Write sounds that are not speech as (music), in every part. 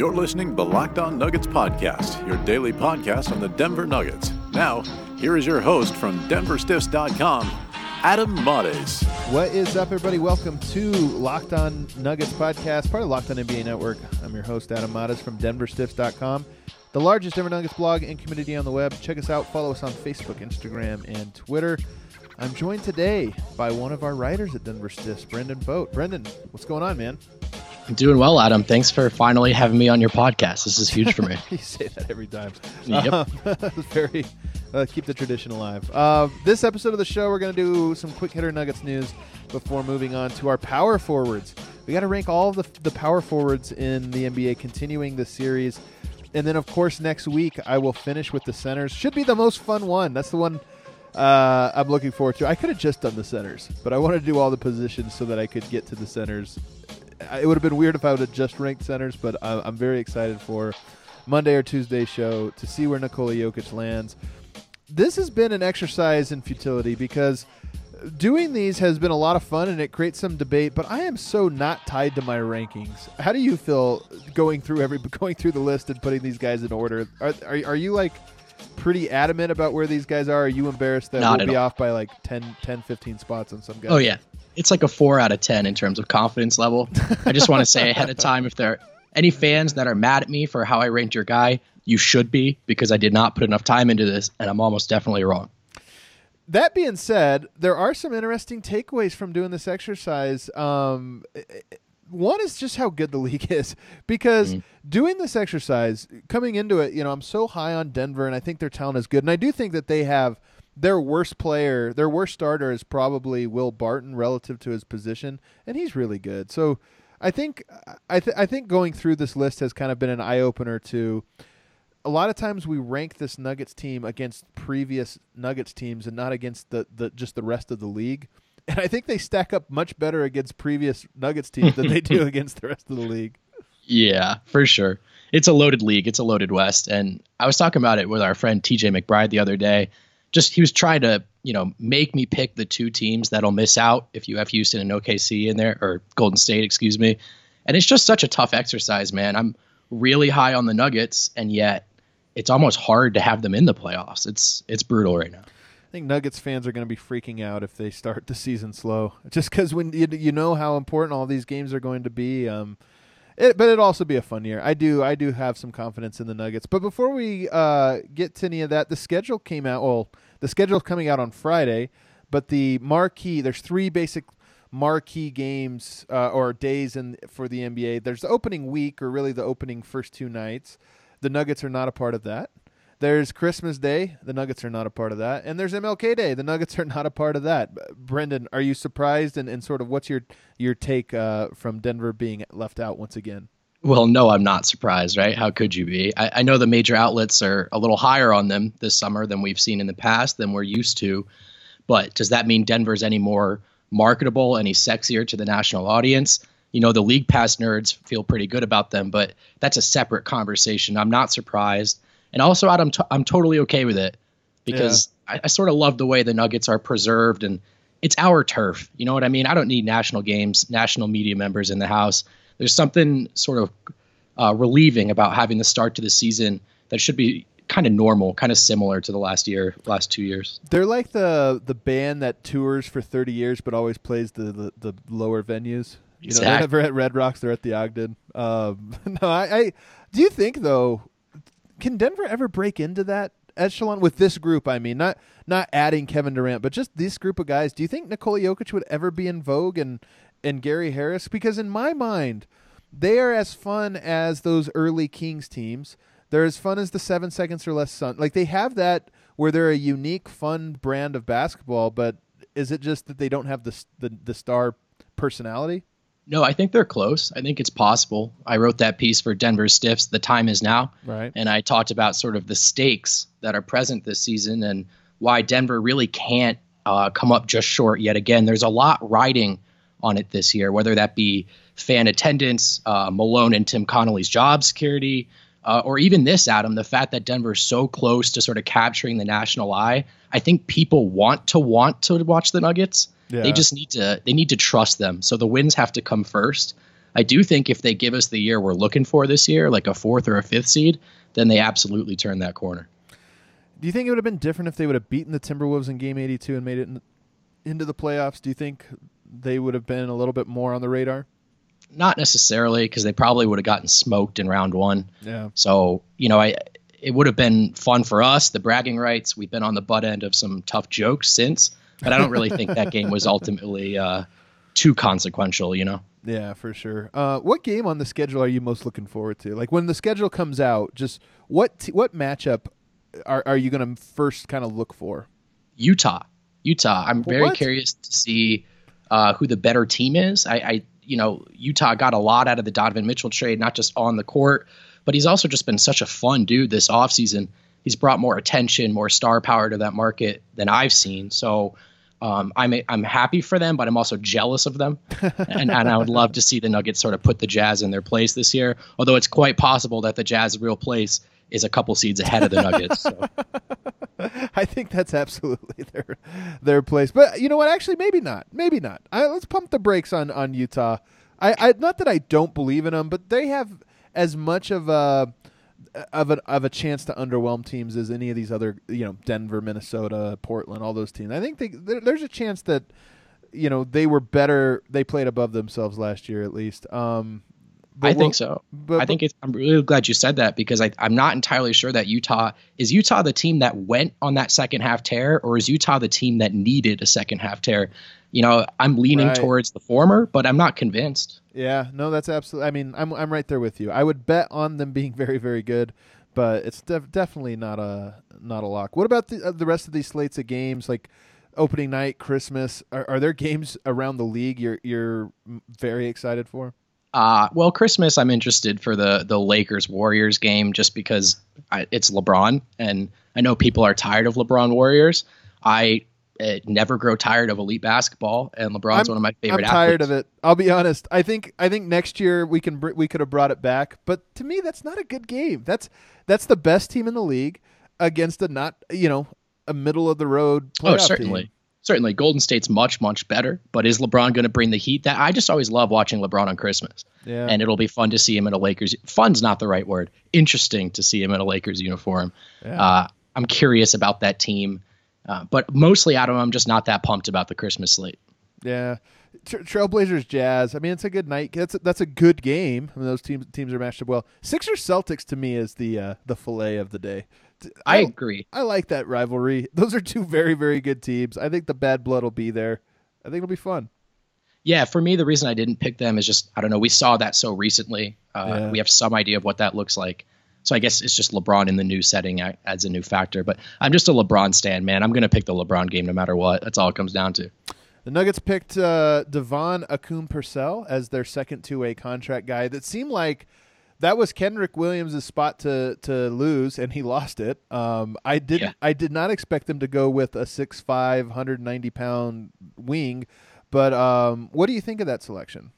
You're listening to the Locked On Nuggets podcast, your daily podcast on the Denver Nuggets. Now, here is your host from DenverStiffs.com, Adam Mares. What is up, everybody? Welcome to Locked On Nuggets podcast, part of Locked On NBA Network. I'm your host, Adam Mares from DenverStiffs.com, the largest Denver Nuggets blog and community on the web. Check us out. Follow us on Facebook, Instagram, and Twitter. I'm joined today by one of our writers at Denver Stiffs, Brendan Vogt. Brendan, what's going on, man? I'm doing well, Adam. Thanks for finally having me on your podcast. This is huge for me. (laughs) you say that every time. Yep. Um, (laughs) very uh, keep the tradition alive. Uh, this episode of the show, we're going to do some quick hitter Nuggets news before moving on to our power forwards. We got to rank all of the, the power forwards in the NBA, continuing the series. And then, of course, next week I will finish with the centers. Should be the most fun one. That's the one uh, I'm looking forward to. I could have just done the centers, but I wanted to do all the positions so that I could get to the centers. It would have been weird if I would have just ranked centers, but I'm very excited for Monday or Tuesday show to see where Nikola Jokic lands. This has been an exercise in futility because doing these has been a lot of fun and it creates some debate. But I am so not tied to my rankings. How do you feel going through every (laughs) going through the list and putting these guys in order? Are are, are you like pretty adamant about where these guys are? Are you embarrassed that Not we'll be all. off by like 10, 10, 15 spots on some guys? Oh yeah, it's like a four out of ten in terms of confidence level. I just want to say ahead of (laughs) time if there are any fans that are mad at me for how I ranked your guy, you should be because I did not put enough time into this, and I'm almost definitely wrong. That being said, there are some interesting takeaways from doing this exercise. Um, one is just how good the league (laughs) is because doing this exercise, coming into it, you know, I'm so high on Denver and I think their talent is good. And I do think that they have their worst player, their worst starter is probably Will Barton relative to his position, and he's really good. So I think I, th- I think going through this list has kind of been an eye opener to a lot of times we rank this Nuggets team against previous Nuggets teams and not against the, the just the rest of the league. And I think they stack up much better against previous Nuggets teams than they do (laughs) against the rest of the league. Yeah, for sure. It's a loaded league. It's a loaded West, and I was talking about it with our friend TJ McBride the other day. Just he was trying to, you know, make me pick the two teams that'll miss out if you have Houston and OKC in there or Golden State, excuse me. And it's just such a tough exercise, man. I'm really high on the Nuggets, and yet it's almost hard to have them in the playoffs. It's it's brutal right now. I think Nuggets fans are going to be freaking out if they start the season slow, (laughs) just because when you, you know how important all these games are going to be. Um, it, but it'll also be a fun year. I do I do have some confidence in the Nuggets. But before we uh, get to any of that, the schedule came out. Well, the schedule's coming out on Friday, but the marquee there's three basic marquee games uh, or days in for the NBA. There's the opening week, or really the opening first two nights. The Nuggets are not a part of that. There's Christmas Day. The Nuggets are not a part of that. And there's MLK Day. The Nuggets are (laughs) not a part of that. Brendan, are you surprised? And, and sort of what's your your take uh, from Denver being left out once again? Well, no, I'm not surprised, right? How could you be? I, I know the major outlets are a little higher on them this summer than we've seen in the past, than we're used to. But does that mean Denver's any more marketable, any sexier to the national audience? You know, the league pass nerds feel pretty good about them, but that's a separate conversation. I'm not surprised. And also, Adam, t- I'm totally okay with it because I, I sort of love the way the Nuggets are preserved and it's our turf. You know what I mean? I don't need national games, national media members in the house. There's something sort of uh, relieving about having the start to the season that should be kind of normal, kind of similar to the last year, last two years. They're like the the band that tours for 30 years but always plays the the, the lower venues. You know, they're never at Red Rocks. They're at the Ogden. Um, (laughs) no, I, I do you think though? Can Denver ever break into that echelon with this group? I mean, not not adding Kevin Durant, but just this group of guys. Do you think Nikola Jokic would ever be in vogue and and Gary Harris? Because in my mind, they are as fun as those early Kings teams. They're as fun as the seven seconds or less Sun. Like they have that where they're a unique, fun brand of basketball. But is it just that they don't have the the, the star personality? No, I think they're close. I think it's possible. I wrote that piece for Denver Stiffs. The time is now. Right. and I talked about sort of the stakes that are present this season and why Denver really can't uh, come up just short yet again. There's a lot riding on it this year, whether that be fan attendance, uh, Malone and Tim Connolly's job security, uh, or even this, Adam, the fact that Denver's so close to sort of capturing the national eye. I think people want to want to watch the Nuggets. Yeah. They just need to they need to trust them. So the wins have to come first. I do think if they give us the year we're looking for this year, like a fourth or a fifth seed, then they absolutely turn that corner. Do you think it would have been different if they would have beaten the Timberwolves in Game 82 and made it in, into the playoffs? Do you think they would have been a little bit more on the radar? Not necessarily, because they probably would have gotten smoked in round one. Yeah. So you know, I it would have been fun for us, the bragging rights. We've been on the butt end of some tough jokes since, but I don't really think that game was ultimately uh, too consequential. You know. Yeah, for sure. Uh, what game on the schedule are you most looking forward to? Like when the schedule comes out, just what t- what matchup are are you going to first kind of look for? Utah. Utah. I'm very What? curious to see uh, who the better team is. I, I, you know, Utah got a lot out of the Donovan Mitchell trade, not just on the court, but he's also just been such a fun dude this offseason. He's brought more attention, more star power to that market than I've seen. So um, I'm I'm happy for them, but I'm also jealous of them, (laughs) and, and I would love to see the Nuggets sort of put the Jazz in their place this year. Although it's quite possible that the Jazz real place is a couple seeds ahead of the Nuggets. So. (laughs) I think that's absolutely their their place. But you know what? Actually, maybe not. Maybe not. I, let's pump the brakes on on Utah. I, I not that I don't believe in them, but they have as much of a of a of a chance to underwhelm teams as any of these other you know Denver, Minnesota, Portland, all those teams. I think they there, there's a chance that you know they were better. They played above themselves last year at least. Um, but I think so. but- I think it's, I'm really glad you said that because I, I'm not entirely sure that Utah is Utah the team that went on that second half tear, or is Utah the team that needed a second half tear? You know, I'm leaning Right. towards the former, but I'm not convinced. Yeah, no, that's absolutely. I mean, I'm I'm right there with you. I would bet on them (laughs) being very very good, but it's def- definitely not a not a lock. What about the uh, the rest of these slates of games like opening night, Christmas? Are, are there games around the league you're you're very excited for? Uh, well, Christmas, I'm interested for the the Lakers Warriors game just because I, it's LeBron, and I know people are tired of LeBron Warriors. I uh, never grow tired of elite basketball, and LeBron's I'm- one of my favorite. I'm tired athletes. of it. I'll be honest. I think I think next year we can br- we could have brought it back, but to me that's not a good game. That's that's the best team in the league against a not you know a middle of the road Oh, certainly. team. Certainly, Golden State's much, much better. But is LeBron going to bring the heat? That I just always love watching LeBron on Christmas, Yeah. and it'll be fun to see him in a Lakers. Fun's not the right word. Interesting to see him in a Lakers uniform. Yeah. Uh, I'm curious about that team, uh, but mostly, Adam, I'm just not that pumped about the Christmas slate. Yeah, Tra- Trailblazers Jazz. I mean, it's a good night. That's a, that's a good game. I mean, those teams teams are matched up well. Sixers Celtics to me is the uh, the fillet of the day. I agree. I like that rivalry. (laughs) Those are two very very good teams. I think the bad blood will be there. I think it'll be fun. Yeah, for me, the reason I didn't pick them is just I don't know. We saw that so recently. Uh, Yeah. We have some idea of what that looks like. So I guess it's just LeBron in the new setting adds a new factor. But I'm just a LeBron stan, man. I'm going to pick the LeBron game no matter what. That's all it comes down to. The Nuggets picked uh, DeVaughn Akoon-Purcell as their second two way contract guy. That seemed like that was Kenrich Williams' spot to to lose, and he lost it. Um, I did Yeah. not I did not expect them to go with a 6'5", 190 pound wing. But um, what do you think of that selection?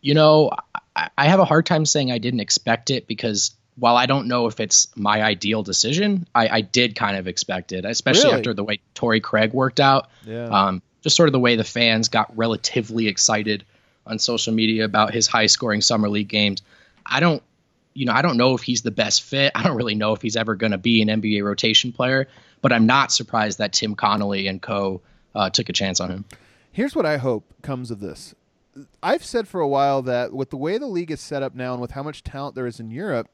You know, I, I have a hard time saying I didn't expect it because while I don't know if it's my ideal decision, I, I did kind of expect it, especially Really? after the way Torrey Craig worked out. Yeah. Um, just sort of the way the fans got relatively excited on social media about his high scoring summer league games. I don't, you know, I don't know if he's the best fit. I don't really know if he's ever going to be an NBA rotation player, but I'm not surprised that Tim Connolly and co uh, took a chance on him. Here's what I hope comes of this. I've said for a while that with the way the league is set up now and with how much talent there is in Europe,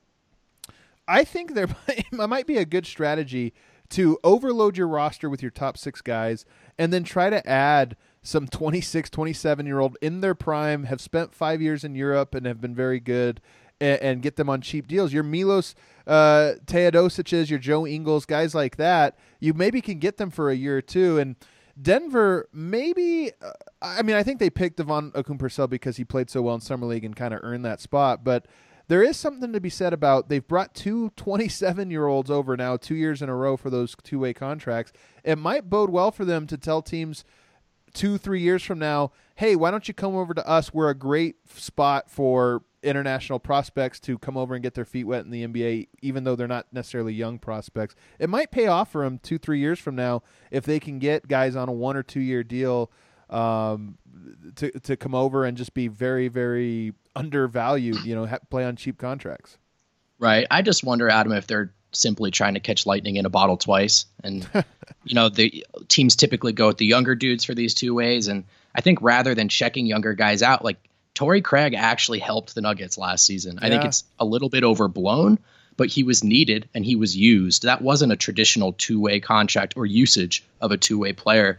I think there (laughs) might, be a good strategy to overload your roster with your top six guys and then try to add some 26, 27 year old in their prime, have spent five years in Europe and have been very good, and, and get them on cheap deals. Your Milos uh, Teodosic's, your Joe Ingles, guys like that, you maybe can get them for a year or two. And Denver, maybe. Uh, I mean, I think they picked DeVaughn Akoon-Purcell because he played so well in summer league and kind of earned that spot. But there is something to be said about they've brought two 27 year olds over now, two years in a row for those two way contracts. It might bode well for them to tell teams two, three years from now, hey, why don't you come over to us? We're a great spot for international prospects to come over and get their feet wet in the NBA, even though they're not necessarily young prospects. It might pay off for them two, three years from now if they can get guys on a one or two year deal um, to to come over and just be very very undervalued. You know, ha- play on cheap contracts. Right. I just wonder, Adam, if they're simply trying to catch lightning in a bottle twice. And (laughs) you know, the teams typically go with the younger dudes for these two ways. And I think rather than checking younger guys out, like Torrey Craig actually helped the Nuggets last season. I think it's a little bit overblown, but he was needed and he was used. That wasn't a traditional two-way contract or usage of a two-way player.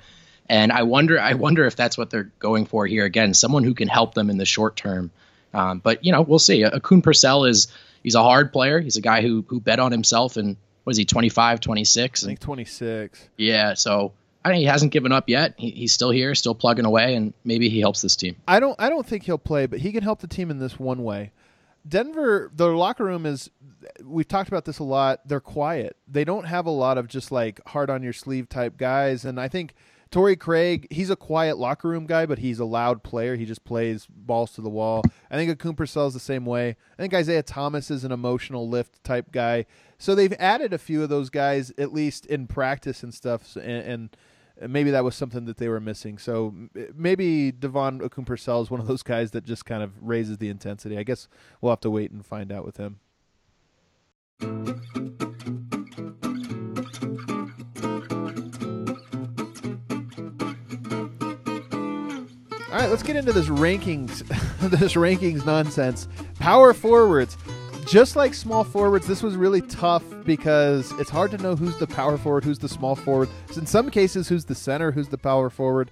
And I wonder, I wonder if that's what they're going for here again, someone who can help them in the short term. Um, but you know, we'll see. Akoon-Purcell is he's a hard player. He's a guy who who bet on himself and was he 25, 26? I think twenty six. Yeah, so I think he hasn't given up yet. He, he's still here, still plugging away, and maybe he helps this team. I don't I don't think he'll play, but he can help the team in this one way. Denver, the locker room is we've talked about this a lot. They're quiet. They don't have a lot of just like hard on your sleeve type guys, and I think Torrey Craig, he's a quiet locker room guy, but he's a loud player. He just plays balls to the wall. I think Akoon-Purcell's the same way. I think Isaiah Thomas is an emotional lift type guy. So they've added a few of those guys at least in practice and stuff, and, and maybe that was something that they were missing. So maybe DeVaughn Akoon-Purcell is one of those guys that just kind of raises the intensity. I guess we'll have to wait and find out with him. All right, let's get into this rankings, (laughs) this rankings nonsense. Power forwards, just like small forwards, this was really tough because it's hard to know who's the power forward, who's the small forward. So In some cases, who's the center, who's the power forward.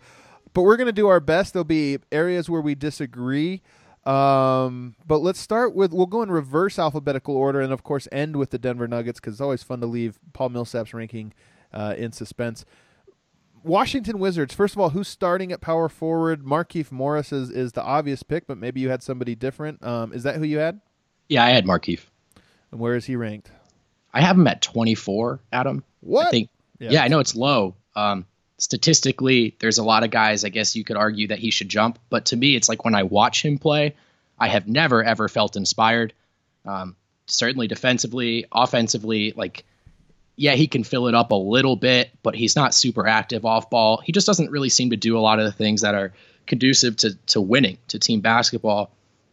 But we're going to do our best. There'll be areas where we disagree. Um, but let's start with we'll go in reverse alphabetical order, and of course end with the Denver Nuggets because it's always fun to leave Paul Millsap's ranking uh, in suspense. Washington Wizards. First of all, who's starting at power forward? Markieff Morris is, is the obvious pick, but maybe you had somebody different. Um, is that who you had? Yeah, I had Markeith. And where is he ranked? I have him at 24, Adam. What? I think. Yeah. Yeah, I know it's low. Um, statistically, there's a lot of guys. I guess you could argue that he should jump, but to me, it's like when I watch him play, I have never ever felt inspired. Um, certainly defensively, offensively, like yeah, he can fill it up a little bit, but he's not super active off ball. He just doesn't really seem to do a lot of the things that are conducive to to winning to team basketball.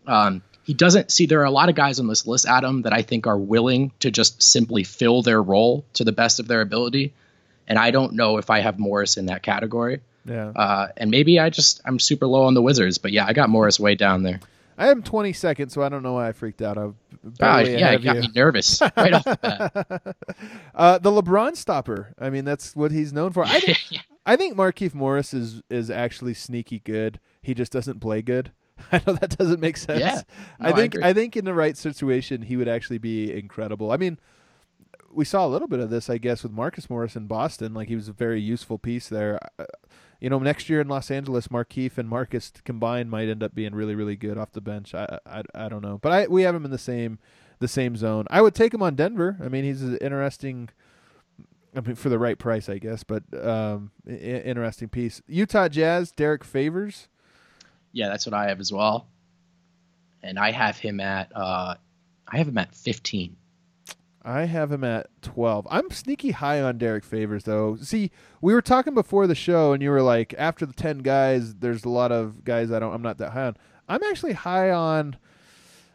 Um, he doesn't see there are a lot of guys on this list, Adam, that I think are willing to just simply fill their role to the best of their ability. And I don't know if I have Morris in that category. Yeah. Uh, and maybe I just I'm super low on the Wizards, but yeah, I got Morris way down there. I am 22nd, so I don't know why I freaked out. I'm Ah, yeah, it got you. me nervous (laughs) right off the bat. (laughs) Uh, the LeBron stopper. I mean, that's what he's known for. I think, (laughs) I think Markieff Morris is is actually sneaky good. He just doesn't play good. I know that doesn't make sense. Yeah. I No, I think agree. I, think in the right situation he would actually be incredible. I mean, we saw a little bit of this, I guess, with Marcus Morris in Boston. Like he was a very useful piece there. Uh, you know, next year in Los Angeles, Markieff and Marcus combined might end up being really, really good off the bench. I, I, I don't know, but I we have him in the same the same zone. I would take him on Denver. I mean, he's an interesting. I mean, for the right price, I guess, but um, I- interesting piece. Utah Jazz, Derrick Favors. Yeah, that's what I have as well. And I have him at uh, I have him at 15. I have him at 12. I'm sneaky high on Derrick Favors, though. See, we were talking before the show, and you were like, after the 10 guys, there's a lot of guys I don't, I'm not that high on. I'm actually high on,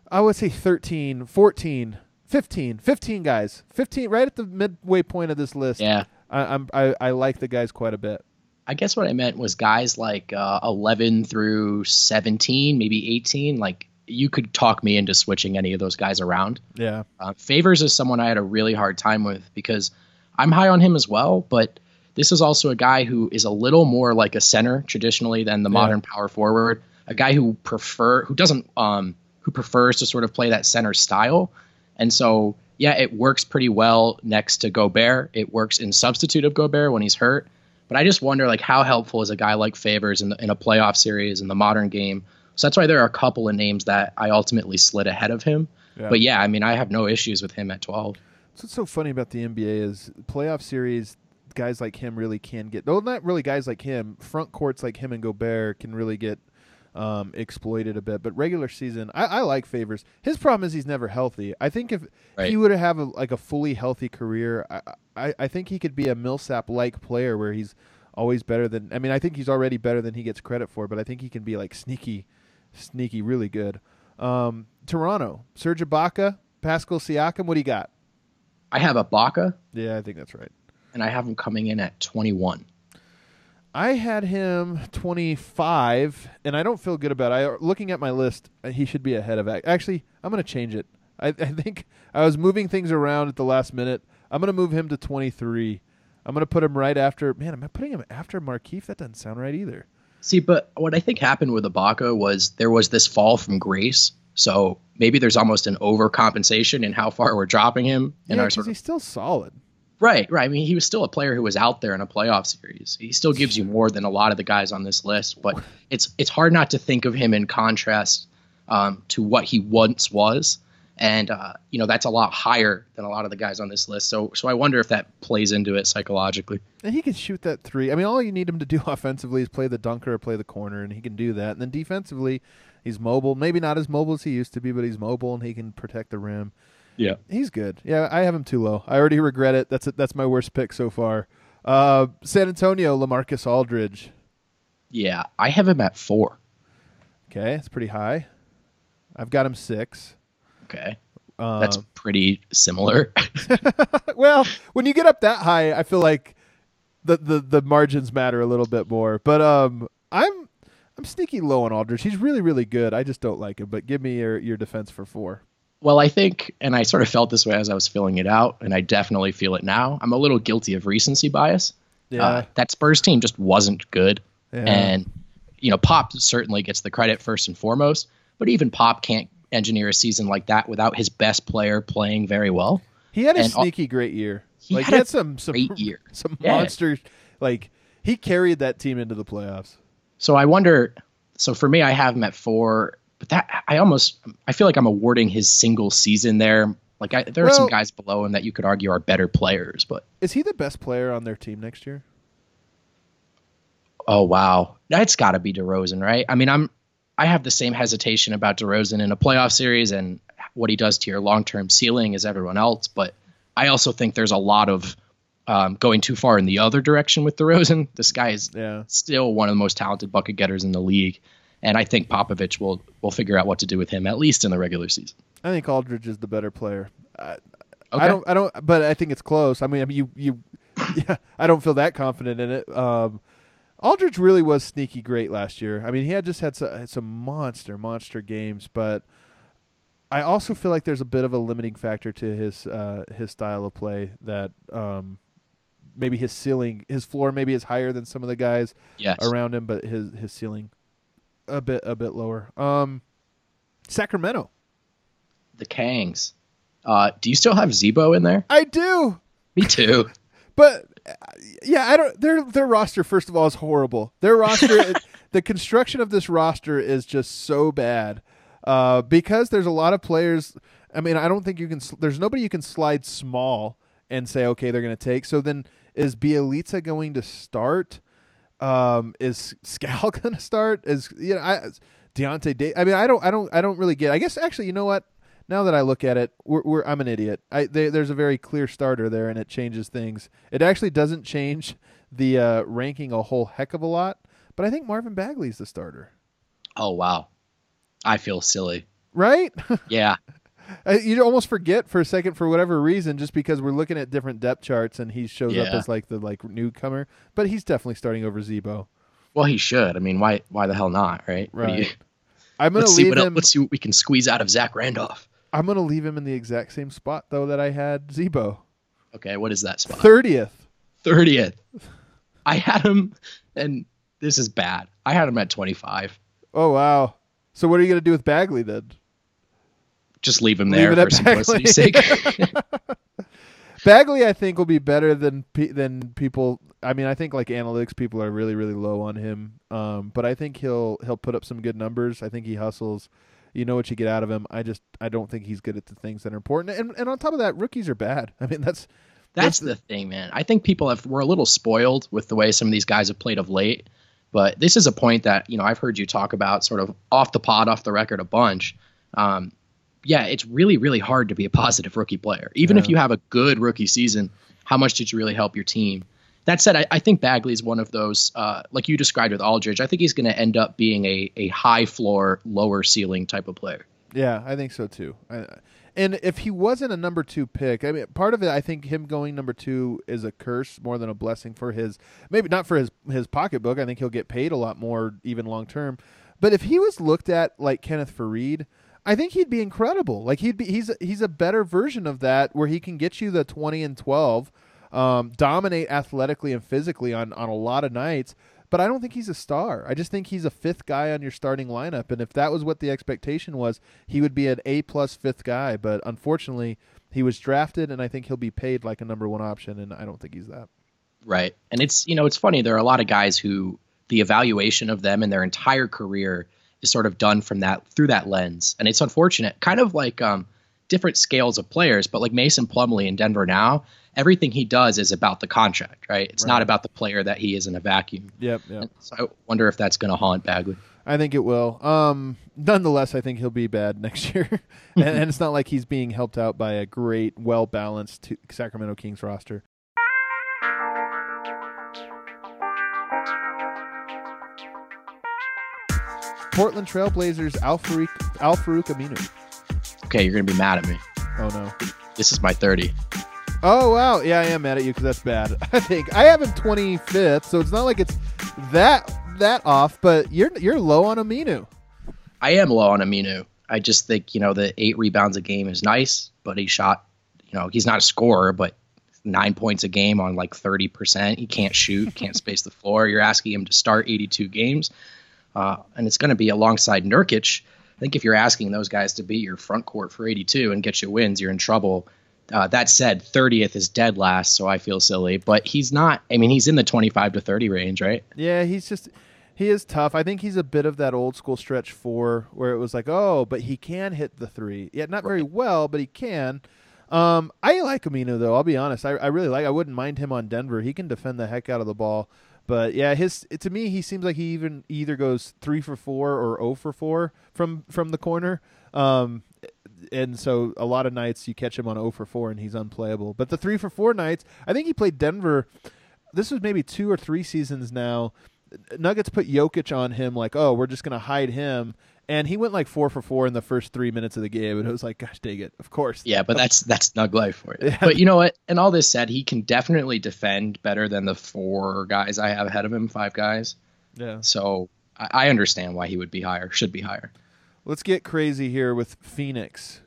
I would say 13, 14, 15, 15 guys. 15, right at the midway point of this list. Yeah. I, I'm, I, I like the guys quite a bit. I guess what I meant was guys like uh, 11 through 17, maybe 18. Like you could talk me into switching any of those guys around. Yeah. Uh, Favors is someone I had a really hard time with because I'm high on him as well, but this is also a guy who is a little more like a center traditionally than the Yeah. modern power forward. A guy who prefer who doesn't um who prefers to sort of play that center style. And so yeah, it works pretty well next to Gobert. It works in substitute of Gobert when he's hurt. But I just wonder like how helpful is a guy like Favors in, the, in a playoff series in the modern game. So that's why there are a couple of names that I ultimately slid ahead of him. Yeah. But yeah, I mean, I have no issues with him at 12. That's what's so funny about the NBA is playoff series. Guys like him really can get. Well, not really guys like him. Front courts like him and Gobert can really get um, exploited a bit. But regular season, I, I like favors. His problem is he's never healthy. I think if Right. he would have a, like a fully healthy career, I, I I think he could be a Millsap like player where he's always better than. I mean, I think he's already better than he gets credit for, but I think he can be like sneaky, sneaky, really good. Um, Toronto, Serge Ibaka, Pascal Siakam. What do you got? I have a Ibaka, Yeah, I think that's right. and I have him coming in at 21. I had him 25, and I don't feel good about it. I, looking at my list, uh, he should be ahead of. Actually, I'm going to change it. I, (laughs) I think I was moving things around at the last minute. I'm going to move him to 23. I'm going to put him right after. Man, am I putting him after Markieff? That doesn't sound right either. See, but what I think happened with Ibaka was there was this fall from grace. So maybe there's almost an overcompensation in how far we're dropping him in yeah, our because sort of he's still solid. Right, right. I mean, he was still a player who was out there in a playoff series. He still gives you more than a lot of the guys on this list, but (laughs) it's it's hard not to think of him in contrast um, to what he once was, and uh, you know that's a lot higher than a lot of the guys on this list. So, so I wonder if that plays into it psychologically. And he can shoot that three. I mean, all you need him to do (laughs) offensively is play the dunker or play the corner, and he can do that. And then defensively, he's mobile. Maybe not as mobile as he used to be, but he's mobile and he can protect the rim. Yeah. He's good. Yeah, I have him too low. I already regret it. That's that's my worst pick so far. Uh, San Antonio, Lamarcus Aldridge. Yeah, I have him at four. Okay, it's pretty high. I've got him six. Okay, Um, that's pretty similar. (laughs) (laughs) well, when you get up that high, I feel like the, the the margins matter a little bit more. But um, I'm I'm sneaky low on Aldridge. He's really really good. I just don't like him. But give me your your defense for four. Well, I think, and I sort of felt this way as I was filling it out, and I definitely feel it now. I'm a little guilty of recency bias. Yeah. Uh, that Spurs team just wasn't good. Yeah. And, you know, Pop certainly gets the credit first and foremost, but even Pop can't engineer a season like that without his best player playing very well. He had a and sneaky great year. He like had he had some some year. some Yeah. monster. Like he carried that team into the playoffs. So I wonder. So for me, I have him at four, but that I almost I feel like I'm awarding his single season there. Like I, there are some guys below him that you could argue are better players, but Is he the best player on their team next year? oh wow, that's got to be DeRozan, right? I mean, I'm I have the same hesitation about DeRozan in a playoff series and what he does to your long term ceiling as everyone else, but I also think there's a lot of um, going too far in the other direction with DeRozan. (laughs) This guy is Yeah. still one of the most talented bucket getters in the league. And I think Popovich will will figure out what to do with him at least in the regular season. I think Aldridge is the better player. I, Okay. I don't. I don't. But I think it's close. I mean, I mean, you, you, (laughs) yeah. I don't feel that confident in it. Um, Aldridge really was sneaky great last year. I mean, he had just had some, some monster, monster games, but I also feel like there's a bit of a limiting factor to his uh, his style of play that um, maybe his ceiling, his floor, maybe is higher than some of the guys Yes. around him, but his his ceiling a bit a bit lower. Um, Sacramento, The Kangs. Uh, do you still have Z-Bo in there? I do. Me too. (laughs) But yeah, I don't. Their their roster, first of all, is horrible. Their roster, (laughs) the construction of this roster is just so bad uh, because there's a lot of players. I mean, I don't think you can. There's nobody you can slide small and say, okay, they're going to take. So then, is Bjelica going to start? Um, is Skal (laughs) going to start? Is you know, I, Deyonta. Da- I mean, I don't. I don't. I don't really get. I guess actually, you know what? Now that I look at it, we're, we're I'm an idiot. I they, there's a very clear starter there, and it changes things. It actually doesn't change the uh, ranking a whole heck of a lot, but I think Marvin Bagley's the starter, Oh wow. I feel silly. right? (laughs) Yeah. You almost forget for a second for whatever reason, just because we're looking at different depth charts, and he shows up as like the like newcomer, but he's definitely starting over Z-Bo. Well, he should. I mean, why? Why the hell not? Right. You- Right. I'm gonna let's see leave what else, let's see what we can squeeze out of Zach Randolph. I'm gonna leave him in the exact same spot though that I had Z-Bo, Okay, what is that spot? thirtieth. Thirtieth. I had him, and this is bad. I had him at twenty-five. Oh wow! So what are you gonna do with Bagley then? Just leave him there for at simplicity's sake. (laughs) Bagley, I think, will be better than than people. I mean, I think like analytics people are really really low on him. Um, but I think he'll he'll put up some good numbers. I think he hustles. You know what you get out of him. I just I don't think he's good at the things that are important. And and on top of that, rookies are bad. (laughs) I mean, that's That's the thing, man. I think people have we're a little spoiled with the way some of these guys have played of late. But this is a point that you know I've heard you talk about sort of off the pod, off the record a bunch. Um, yeah, it's really really hard to be a (laughs) positive rookie player, even if you have a good rookie season. How much did you really help your team? That said, I, I think Bagley is one of those, uh, like you described with Aldridge. I think he's going to end up being a, a high floor, lower ceiling type of player. Yeah, I think so too. I, and if he wasn't a number two pick, I mean, part of it, I think him going number two is a curse more than a blessing for his. Maybe not for his his pocketbook. I think he'll get paid a lot more even long term. But if he was looked at like Kenneth Faried, I think he'd be incredible. Like he'd be he's he's a better version of that where he can get you the twenty and twelve, um, dominate athletically and physically on on a lot of nights. But I don't think he's a star. I just think he's a fifth guy on your starting lineup. And if that was what the expectation was, he would be an A plus fifth guy. But unfortunately, he was drafted, and I think he'll be paid like a number one option. And I don't think he's that. Right. And it's you know it's funny. There are a lot of guys who the evaluation of them in their entire career is sort of done from that through that lens, and it's unfortunate. Kind of like um, different scales of players, but like Mason Plumlee in Denver now, everything he does is about the contract, right? It's Right. not about the player that he is in a vacuum. Yep. Yep. So I wonder if that's going to haunt Bagley. I think it will. Um, nonetheless, I think he'll be bad (laughs) next year, and, and it's not like he's being helped out by a great, well balanced Sacramento Kings roster. Portland Trailblazers Al-Farouq, Aminu. Okay, you're going to be mad at me. Oh no. This is my 30. Oh wow, yeah, I am mad at you because that's bad. (laughs) I think I have him 25th, so it's not like it's that that off. But you're you're low on Aminu. I am low on Aminu. I just think, you know, the eight rebounds a game is nice, but he shot, you know, he's not a scorer, but nine points a game on like 30%. He can't shoot, can't space the floor. You're asking him to start 82 games. Uh, and it's going to be alongside Nurkic. I think if you're asking those guys to be your front court for 82 and get you wins, you're in trouble. Uh, that said, 30th is dead last, so I feel silly. But he's not, I mean, he's in the 25 to 30 range, right? Yeah, he's just he is tough. I think he's a bit of that old school stretch four where it was like, oh, but he can hit the three. Yeah, not very well, but he can. Um, I like Aminu though. I'll be honest. I, I really like. I wouldn't mind him on Denver. He can defend the heck out of the ball. But yeah, his to me, he seems like he even either goes three for four or zero for four from from the corner. Um, and so a lot of nights you catch him on 0 for 4 and he's unplayable. But the 3 for 4 nights, I think he played Denver. This was maybe two or three seasons now. Nuggets put Jokic on him like, oh, we're just going to hide him. And he went like 4 for 4 in the first three minutes of the game. And it was like, gosh, dang it. Of course. Yeah, but that's that's Nug life for you. (laughs) Yeah. But you know what? And all this said, he can definitely defend better than the four guys I have ahead of him, five guys. Yeah. So I, I understand why he would be higher, should be higher. Let's get crazy here with Phoenix.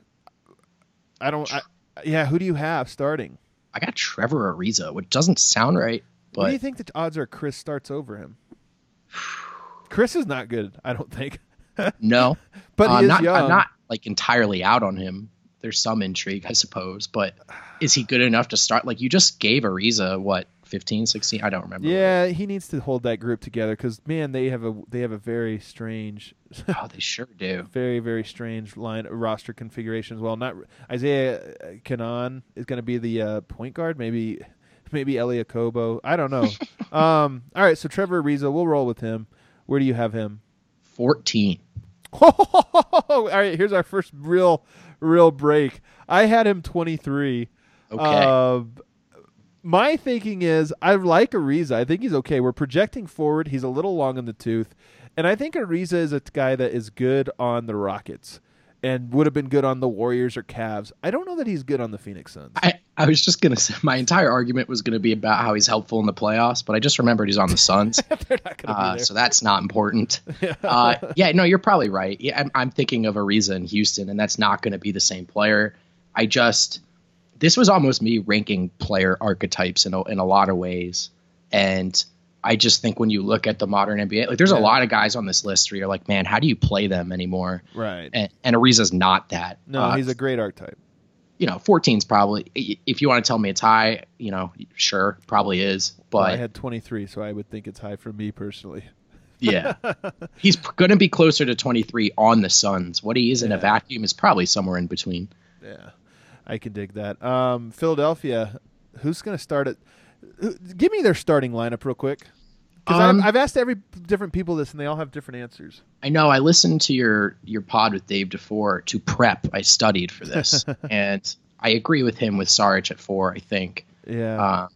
I don't. I, yeah, who do you have starting? I got Trevor Ariza, which doesn't sound right, what do you think the odds are Chriss starts over him? Chriss is not good, I don't think. (laughs) no. But I'm not. I'm not like entirely out on him. There's some intrigue, I suppose, but is he good enough to start? Like you just gave Ariza what 15, 16? I don't remember. Yeah, he needs to hold that group together because man, they have a they have a very strange, (laughs) Oh, they sure do. very very strange line roster configuration as well. Not Isaiah uh, Canaan is going to be the uh, point guard. Maybe maybe Elie Okobo. I don't know. (laughs) um, all right, so Trevor Ariza, we'll roll with him. Where do you have him? 14. (laughs) all right, here's our first real real break. I had him 23. Okay. Uh, my thinking is I like Ariza. I think he's okay. We're projecting forward. He's a little long in the tooth. And I think Ariza is a guy that is good on the Rockets and would have been good on the Warriors or Cavs. I don't know that he's good on the Phoenix Suns. I, I was just gonna say my entire argument was gonna be about how he's helpful in the playoffs, but I just remembered he's on the Suns, (laughs) uh, so that's not important. (laughs) Uh, yeah, no, you're probably right. Yeah, I'm, I'm thinking of Ariza in Houston, and that's not going to be the same player. I just this was almost me ranking player archetypes in a, in a lot of ways, and I just think when you look at the modern NBA, like there's Yeah. a lot of guys on this list where you're like, man, how do you play them anymore? right. And, and Ariza's not that. no, Uh, he's a great archetype. you know, 14's probably. If you want to tell me it's high, you know, sure, probably is. Well, But I had 23, so I would think it's high for me personally. yeah, (laughs) he's going to be closer to 23 on the Suns. What he is in a vacuum is probably somewhere in between. Yeah, I can dig that. Um, Philadelphia, who's going to start it? who- Give me their starting lineup real quick. Because Um, I've, I've asked every different people this, and they all have different answers. I know. I listened to your your pod with Dave DeFore to prep. I studied for this, (laughs) and I agree with him with Saric at four. I think. Yeah, Uh,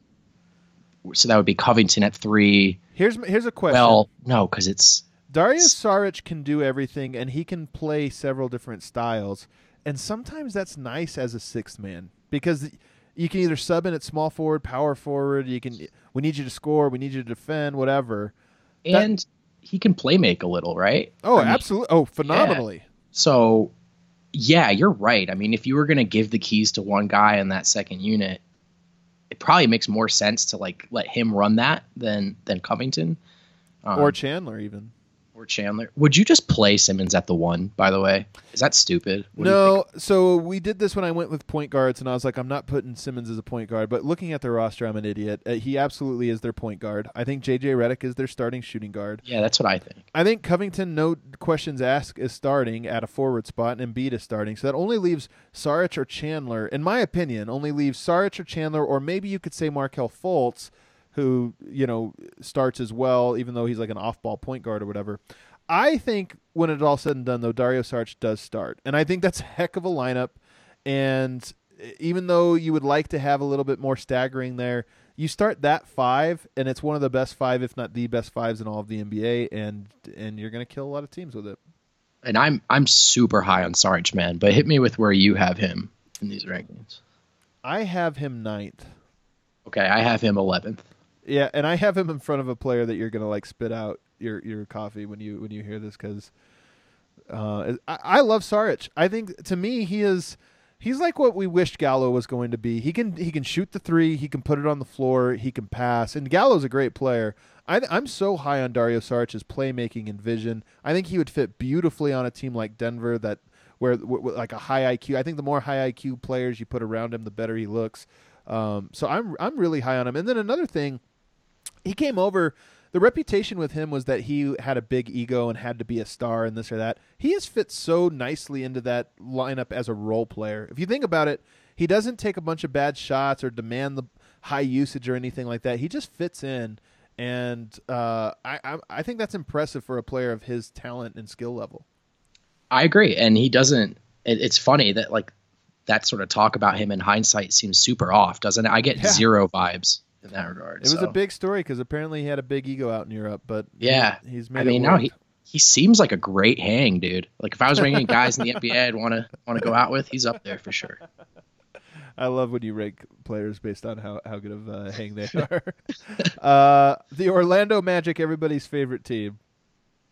so that would be Covington at three. Here's here's a question. Well, no, because it's Darius Saric can do everything, and he can play several different styles. And sometimes that's nice as a sixth man because you can either sub in at small forward, power forward. You can. We need you to score. We need you to defend. Whatever. and he can play make a little, right? Oh, I mean, absolutely. Oh, phenomenally. So, yeah, you're right. I mean, if you were going to give the keys to one guy in that second unit, it probably makes more sense to like let him run that than than Covington um, or Chandler even. Or Chandler. Would you just play Simmons at the one? By the way, is that stupid? What no, so we did this when I went with point guards, and I was like, I'm not putting Simmons as a point guard. But looking at their roster, I'm an idiot. Uh, he absolutely is their point guard. I think JJ Redick is their starting shooting guard. Yeah, that's what I think. I think Covington, no questions asked, is starting at a forward spot, and Embiid is starting. So that only leaves Saric or Chandler, in my opinion, only leaves Saric or Chandler, or maybe you could say Markelle Fultz, who you know starts as well, even though he's like an off-ball point guard or whatever. I think when it's all said and done, though, Dario Saric does start, and I think that's a heck of a lineup. And even though you would like to have a little bit more staggering there, you start that five, and it's one of the best five, if not the best fives in all of the NBA, and and you're going to kill a lot of teams with it. And I'm I'm super high on Sarge, man. But hit me with where you have him in these rankings. I have him ninth. Okay, I have him 11th. Yeah, and I have him in front of a player that you're gonna like spit out your your coffee when you when you hear this because uh, I, I love Saric. I think to me he is he's like what we wished Gallo was going to be. He can he can shoot the three, he can put it on the floor, he can pass, and Gallo's a great player. I, I'm so high on Dario Saric's playmaking and vision. I think he would fit beautifully on a team like Denver that where, where like a high IQ. I think the more high IQ players you put around him, the better he looks. Um, so I'm I'm really high on him. And then another thing, he came over. The reputation with him was that he had a big ego and had to be a star and this or that. He has fit so nicely into that lineup as a role player. If you think about it, he doesn't take a bunch of bad shots or demand the high usage or anything like that. He just fits in, and uh, I, I I think that's impressive for a player of his talent and skill level. I agree, and he doesn't. It, it's funny that like that sort of talk about him in hindsight seems super off, doesn't it? I get Yeah. zero vibes in that regard. It was a big story because apparently he had a big ego out in Europe, but Yeah. he- he's made. I mean, now he he seems like a great hang, dude. Like if I was ranking guys in the NBA, I'd want to want to go out with. He's up there for sure. (laughs) I love when you rank players based on how, how good of a hang they (laughs) are. uh, the Orlando Magic, everybody's favorite team.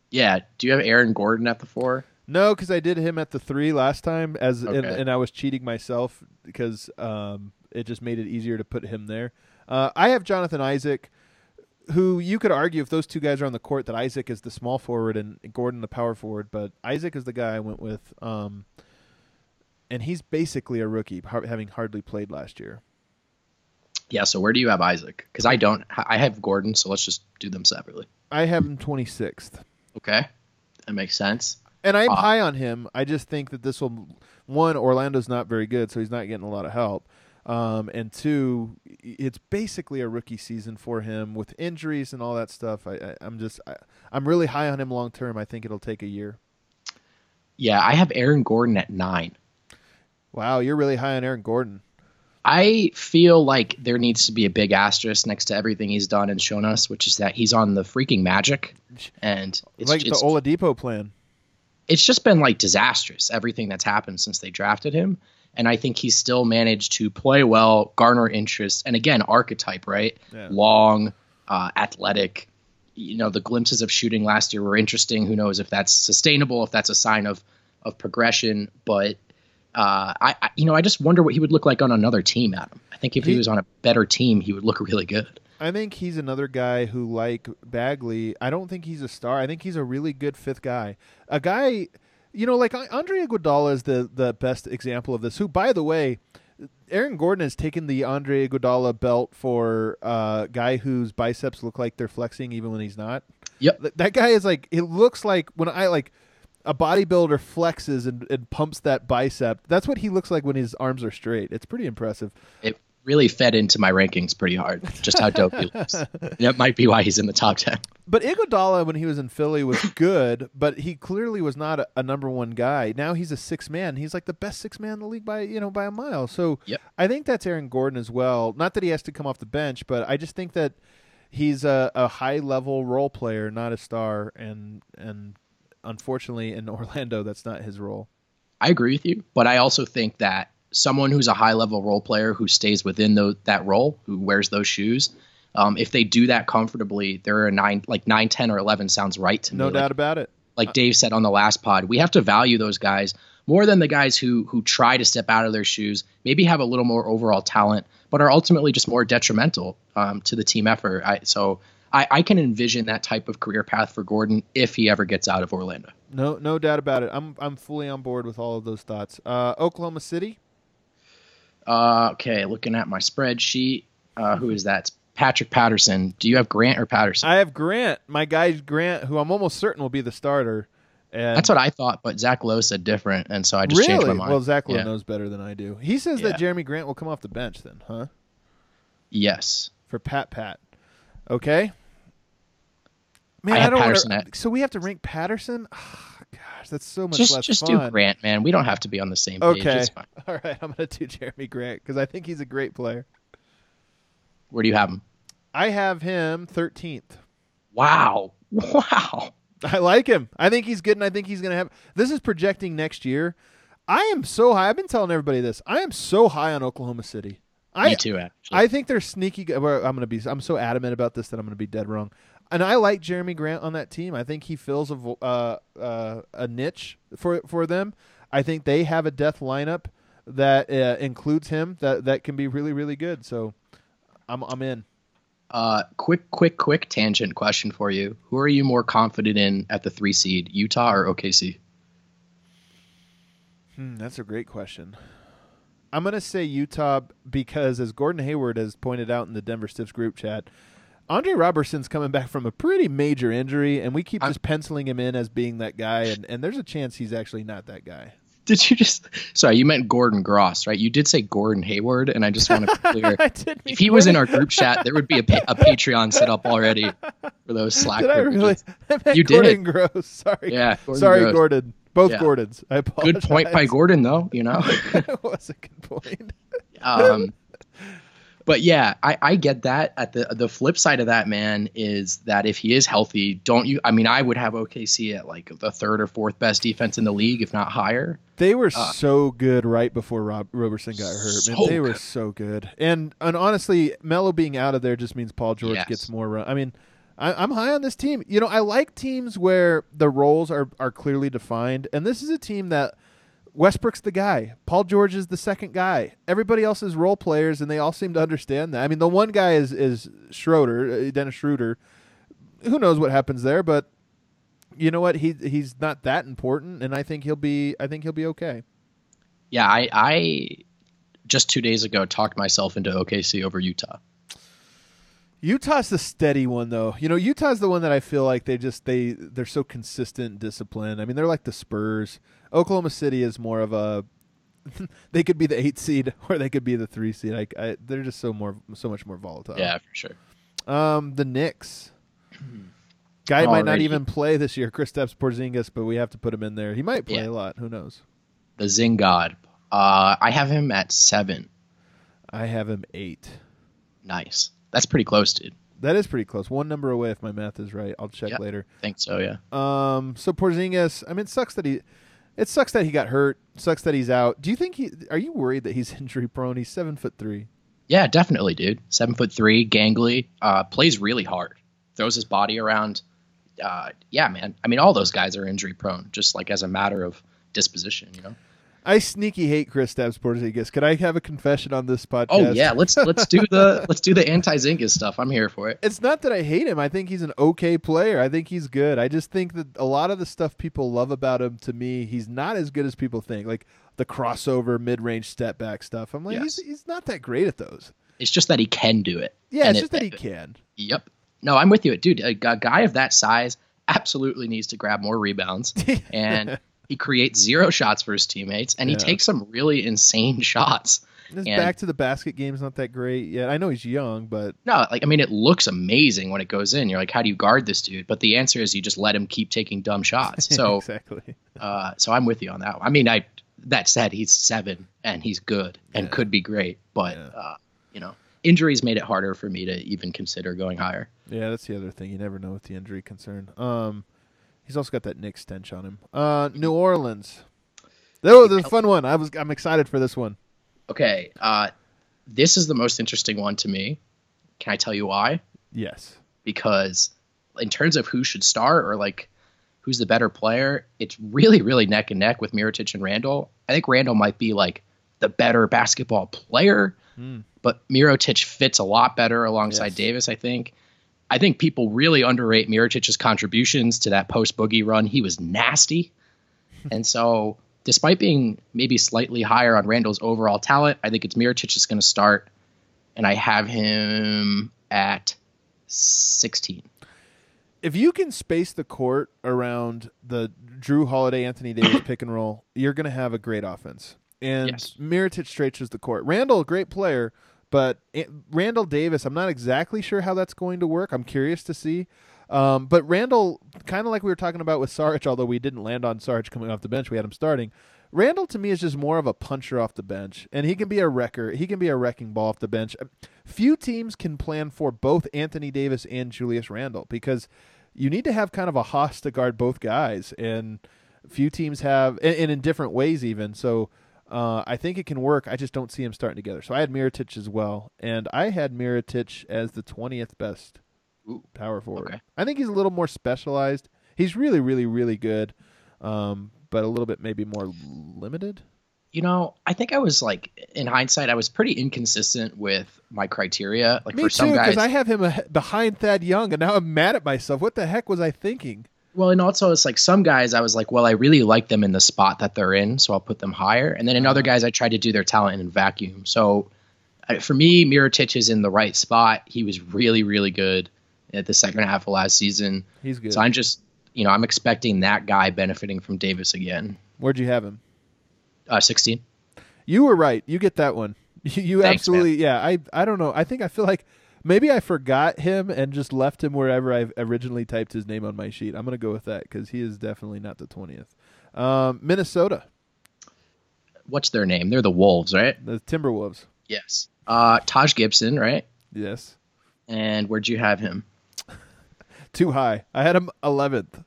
Yeah. Do you have Aaron Gordon at the four? No, because I did him at the three last time, as and, and I was cheating myself because um, it just made it easier to put him there. Uh, I have Jonathan Isaac, who you could argue if those two guys are on the court that Isaac is the small forward and Gordon the power forward, but Isaac is the guy I went with, um, and he's basically a rookie, having hardly played last year. Yeah. So where do you have Isaac? Because I don't. I have Gordon. So let's just do them separately. I have him twenty sixth. Okay. That makes sense. And I'm Ah. high on him. I just think that this will one Orlando's not very good, so he's not getting a lot of help. Um, and two, it's basically a rookie season for him with injuries and all that stuff. I, I, I'm just, I, I'm really high on him long term. I think it'll take a year. Yeah, I have Aaron Gordon at nine. Wow, you're really high on Aaron Gordon. I feel like there needs to be a big asterisk next to everything he's done and shown us, which is that he's on the freaking Magic, and it's like it's, the Oladipo plan. it's just been like disastrous everything that's happened since they drafted him. And I think he's still managed to play well, garner interest, and again, archetype, right? Yeah. Long, uh, athletic. You know, the glimpses of shooting last year were interesting. Who knows if that's sustainable, if that's a sign of of progression. But uh, I, I, you know, I just wonder what he would look like on another team, Adam. I think if he, He- was on a better team, he would look really good. I think he's another guy who, like Bagley, I don't think he's a star. I think he's a really good fifth guy. A guy, you know, like Andre Iguodala is the the best example of this. Who, by the way, Aaron Gordon has taken the Andre Iguodala belt for a guy whose biceps look like they're flexing even when he's not. Yep. Th- That guy is like it looks like when I like a bodybuilder flexes and, and pumps that bicep. That's what he looks like when his arms are straight. It's pretty impressive. It really fed into my rankings pretty hard. Just how dope he (laughs) looks. That might be why he's in the top ten. But Iguodala, when he was in Philly, was good, but he clearly was not a, a number one guy. Now he's a six man. He's like the best six man in the league by you know by a mile. So Yep. I think that's Aaron Gordon as well. Not that he has to come off the bench, but I just think that he's a, a high level role player, not a star. And and unfortunately, in Orlando, that's not his role. I agree with you, but I also think that someone who's a high level role player who stays within those, that role, who wears those shoes, um, if they do that comfortably, they're a nine, like nine, ten, or eleven sounds right to me. No Like- doubt about it. like Dave said on the last pod, we have to value those guys more than the guys who who try to step out of their shoes, maybe have a little more overall talent, but are ultimately just more detrimental um, to the team effort. I, so I, I can envision that type of career path for Gordon if he ever gets out of Orlando. No no doubt about it. I'm I'm fully on board with all of those thoughts. Uh, Oklahoma City. Uh, okay, looking at my spreadsheet, uh, who is that? It's Patrick Patterson. Do you have Grant or Patterson? I have Grant, my guy Grant, who I'm almost certain will be the starter. And That's what I thought, but Zach Lowe said different, and so I just really? changed my mind. Well, Zach Lowe Yeah. knows better than I do. He says Yeah. that Jerami Grant will come off the bench then, huh? Yes. For Pat Pat. Okay. Man, I I, don't want to. So we have to rank Patterson. Gosh, that's so much Just less just fun. do Grant, man. We don't have to be on the same page. Okay. (laughs) All right, I'm going to do Jerami Grant because I think he's a great player. Where do you have him? I have him 13th. Wow. (laughs) Wow. I like him. I think he's good, and I think he's going to have. This is projecting next year. I am so high. I've been telling everybody this. I am so high on Oklahoma City. I, Me too, actually. I think they're sneaky. I'm going to be. I'm so adamant about this that I'm going to be dead wrong. And I like Jerami Grant on that team. I think he fills a uh, uh, a niche for for them. I think they have a death lineup that uh, includes him that that can be really really good. So I'm I'm in. uh, quick, quick, quick tangent question for you. Who are you more confident in at the three seed, Utah or OKC? Hmm, that's a great question. I'm going to say Utah because, as Gordon Hayward has pointed out in the Denver Stiffs group chat, Andre Roberson's coming back from a pretty major injury, and we keep I'm- just penciling him in as being that guy, and, and there's a chance he's actually not that guy. Did you just? Sorry, you meant Gordon Gross, right? You did say Gordon Hayward, and I just want to be (laughs) clear. Did. if he was in our group chat, there would be a, pa- a Patreon set up already for those Slack. did I really? (laughs) I You did. Gordon Gross. Sorry. Yeah, Gordon Sorry, Gross. Gordon. Both Yeah. Gordons. I apologize. Good point by Gordon, though. You know. (laughs) that was a good point. um, but yeah, I, I get that. At the the flip side of that, man, is that if he is healthy, don't you? I mean, I would have OKC at like the third or fourth best defense in the league, if not higher. They were Uh, so good right before Rob Roberson got hurt. Man, So they were good. so good. And and honestly, Melo being out of there just means Paul George Yes. gets more run. I mean, I, I'm high on this team. You know, I like teams where the roles are are clearly defined, and this is a team that Westbrook's the guy. Paul George is the second guy. Everybody else is role players, and they all seem to understand that. I mean, the one guy is is Schroeder, uh, Dennis Schroeder. Who knows what happens there, but you know what? He he's not that important, and I think he'll be. I think he'll be okay. Yeah, I, I just two days ago talked myself into OKC over Utah. Utah's the steady one though. You know, Utah's the one that I feel like they just they they're so consistent and disciplined. I mean, they're like the Spurs. Oklahoma City is more of a (laughs) they could be the 8 seed (laughs) or they could be the 3 seed. I, I they're just so more so much more volatile. Yeah, for sure. Um the Knicks. (clears throat) Guy might not even play this year, Chris Kristaps Porzingis, but we have to put him in there. He might play Yeah. a lot, who knows. The Zing God. Uh, I have him at seven. I have him 8. Nice. That's pretty close, dude. That is pretty close. One number away if my math is right. I'll check Yep. later. think so. Yeah. Um, so Porzingis, I mean, it sucks that he, it sucks that he got hurt. Sucks that he's out. Do you think he? Are you worried that he's (laughs) injury prone? He's seven foot three. Yeah, definitely, dude. Seven foot three, gangly, uh, plays really hard, throws his body around. Uh, yeah, man. I mean, all those guys are injury prone, just like as a matter of disposition, you know. I sneaky hate Kristaps Porzingis. Could I have a confession on this podcast? Oh yeah, let's let's do the (laughs) let's do the anti Zingas stuff. I'm here for it. It's not that I hate him. I think he's an okay player. I think he's good. I just think that a lot of the stuff people love about him, to me, he's not as good as people think. Like the crossover, mid-range step back stuff. I'm like, Yes. he's, he's not that great at those. It's just that he can do it. Yeah, it's it- just that he can. Yep. No, I'm with you, dude. A, gu- guy of that size absolutely needs to grab more rebounds, (laughs) and he creates zero shots for his teammates, and he takes some really insane (laughs) shots. His And- back to the basket game's not that great yet. I know he's young, but No, like I mean, it looks amazing when it goes in. You're like, how do you guard this dude? But the answer is you just let him keep taking dumb shots. (laughs) So, exactly. uh, so I'm with you on that. One. I mean, I that said, he's seven and he's good and Yeah. could be great, but Yeah. uh, you know, injuries made it harder for me to even consider going higher. Yeah, that's the other thing. You never know with the injury concern. Um, he's also got that Nick stench on him. Uh, New Orleans. Oh, this is a fun one. I was I'm excited for this one. Okay, uh, this is the most interesting one to me. Can I tell you why? Yes. because in terms of who should start or like who's the better player, it's really, really neck and neck with Mirotic and Randle. I think Randle might be like the better basketball player, Hmm. but Mirotic fits a lot better alongside Yes. Davis, I think. I think people really underrate Mirotic's contributions to that post boogie run. He was nasty. Hmm. and so, despite being maybe slightly higher on Randle's overall talent, I think it's Mirotic is going to start. And I have him at 16. If you can space the court around the Jrue Holiday Anthony Davis (coughs) pick and roll, you're going to have a great offense. And Yes. Mirotic stretches the court. Randle, great player, but A- Randle Davis, I'm not exactly sure how that's going to work. I'm curious to see. Um, but Randle, kind of like we were talking about with Sarge, although we didn't land on Sarge coming off the bench, we had him starting. Randle to me is just more of a puncher off the bench, and he can be a wrecker. He can be a wrecking ball off the bench. Few teams can plan for both Anthony Davis and Julius Randle because you need to have kind of a host to guard both guys, and few teams have, and, and in different ways even. So uh, I think it can work. I just don't see him starting together. So I had Mirotic as well, and I had Mirotic as the twentieth best Ooh, power forward. okay. I think he's a little more specialized. He's really, really, really good, um, but a little bit maybe more limited. You know, I think I was like, in hindsight, I was pretty inconsistent with my criteria. Like Me for too, some guys, because I have him behind Thad Young, and now I'm mad at myself. What the heck was I thinking? Well, and also it's like some guys I was like, well, I really like them in the spot that they're in, so I'll put them higher. And then in other guys, I tried to do their talent in vacuum. So for me, Mirotic is in the right spot. He was really, really good at the second half of last season. He's good. So I'm just, you know, I'm expecting that guy benefiting from Davis again. Where'd you have him? Uh, 16. You were right. You get that one. You, (laughs) you Thanks, absolutely, yeah. I I don't know. I think I feel like maybe I forgot him and just left him wherever I originally typed his name on my sheet. I'm gonna go with that because he is definitely not the twentieth. Um, Minnesota, What's their name? They're the Wolves, right? the Timberwolves. Yes. Uh, Taj Gibson, right? Yes, And where'd you have him? (laughs) too high. I had him eleventh.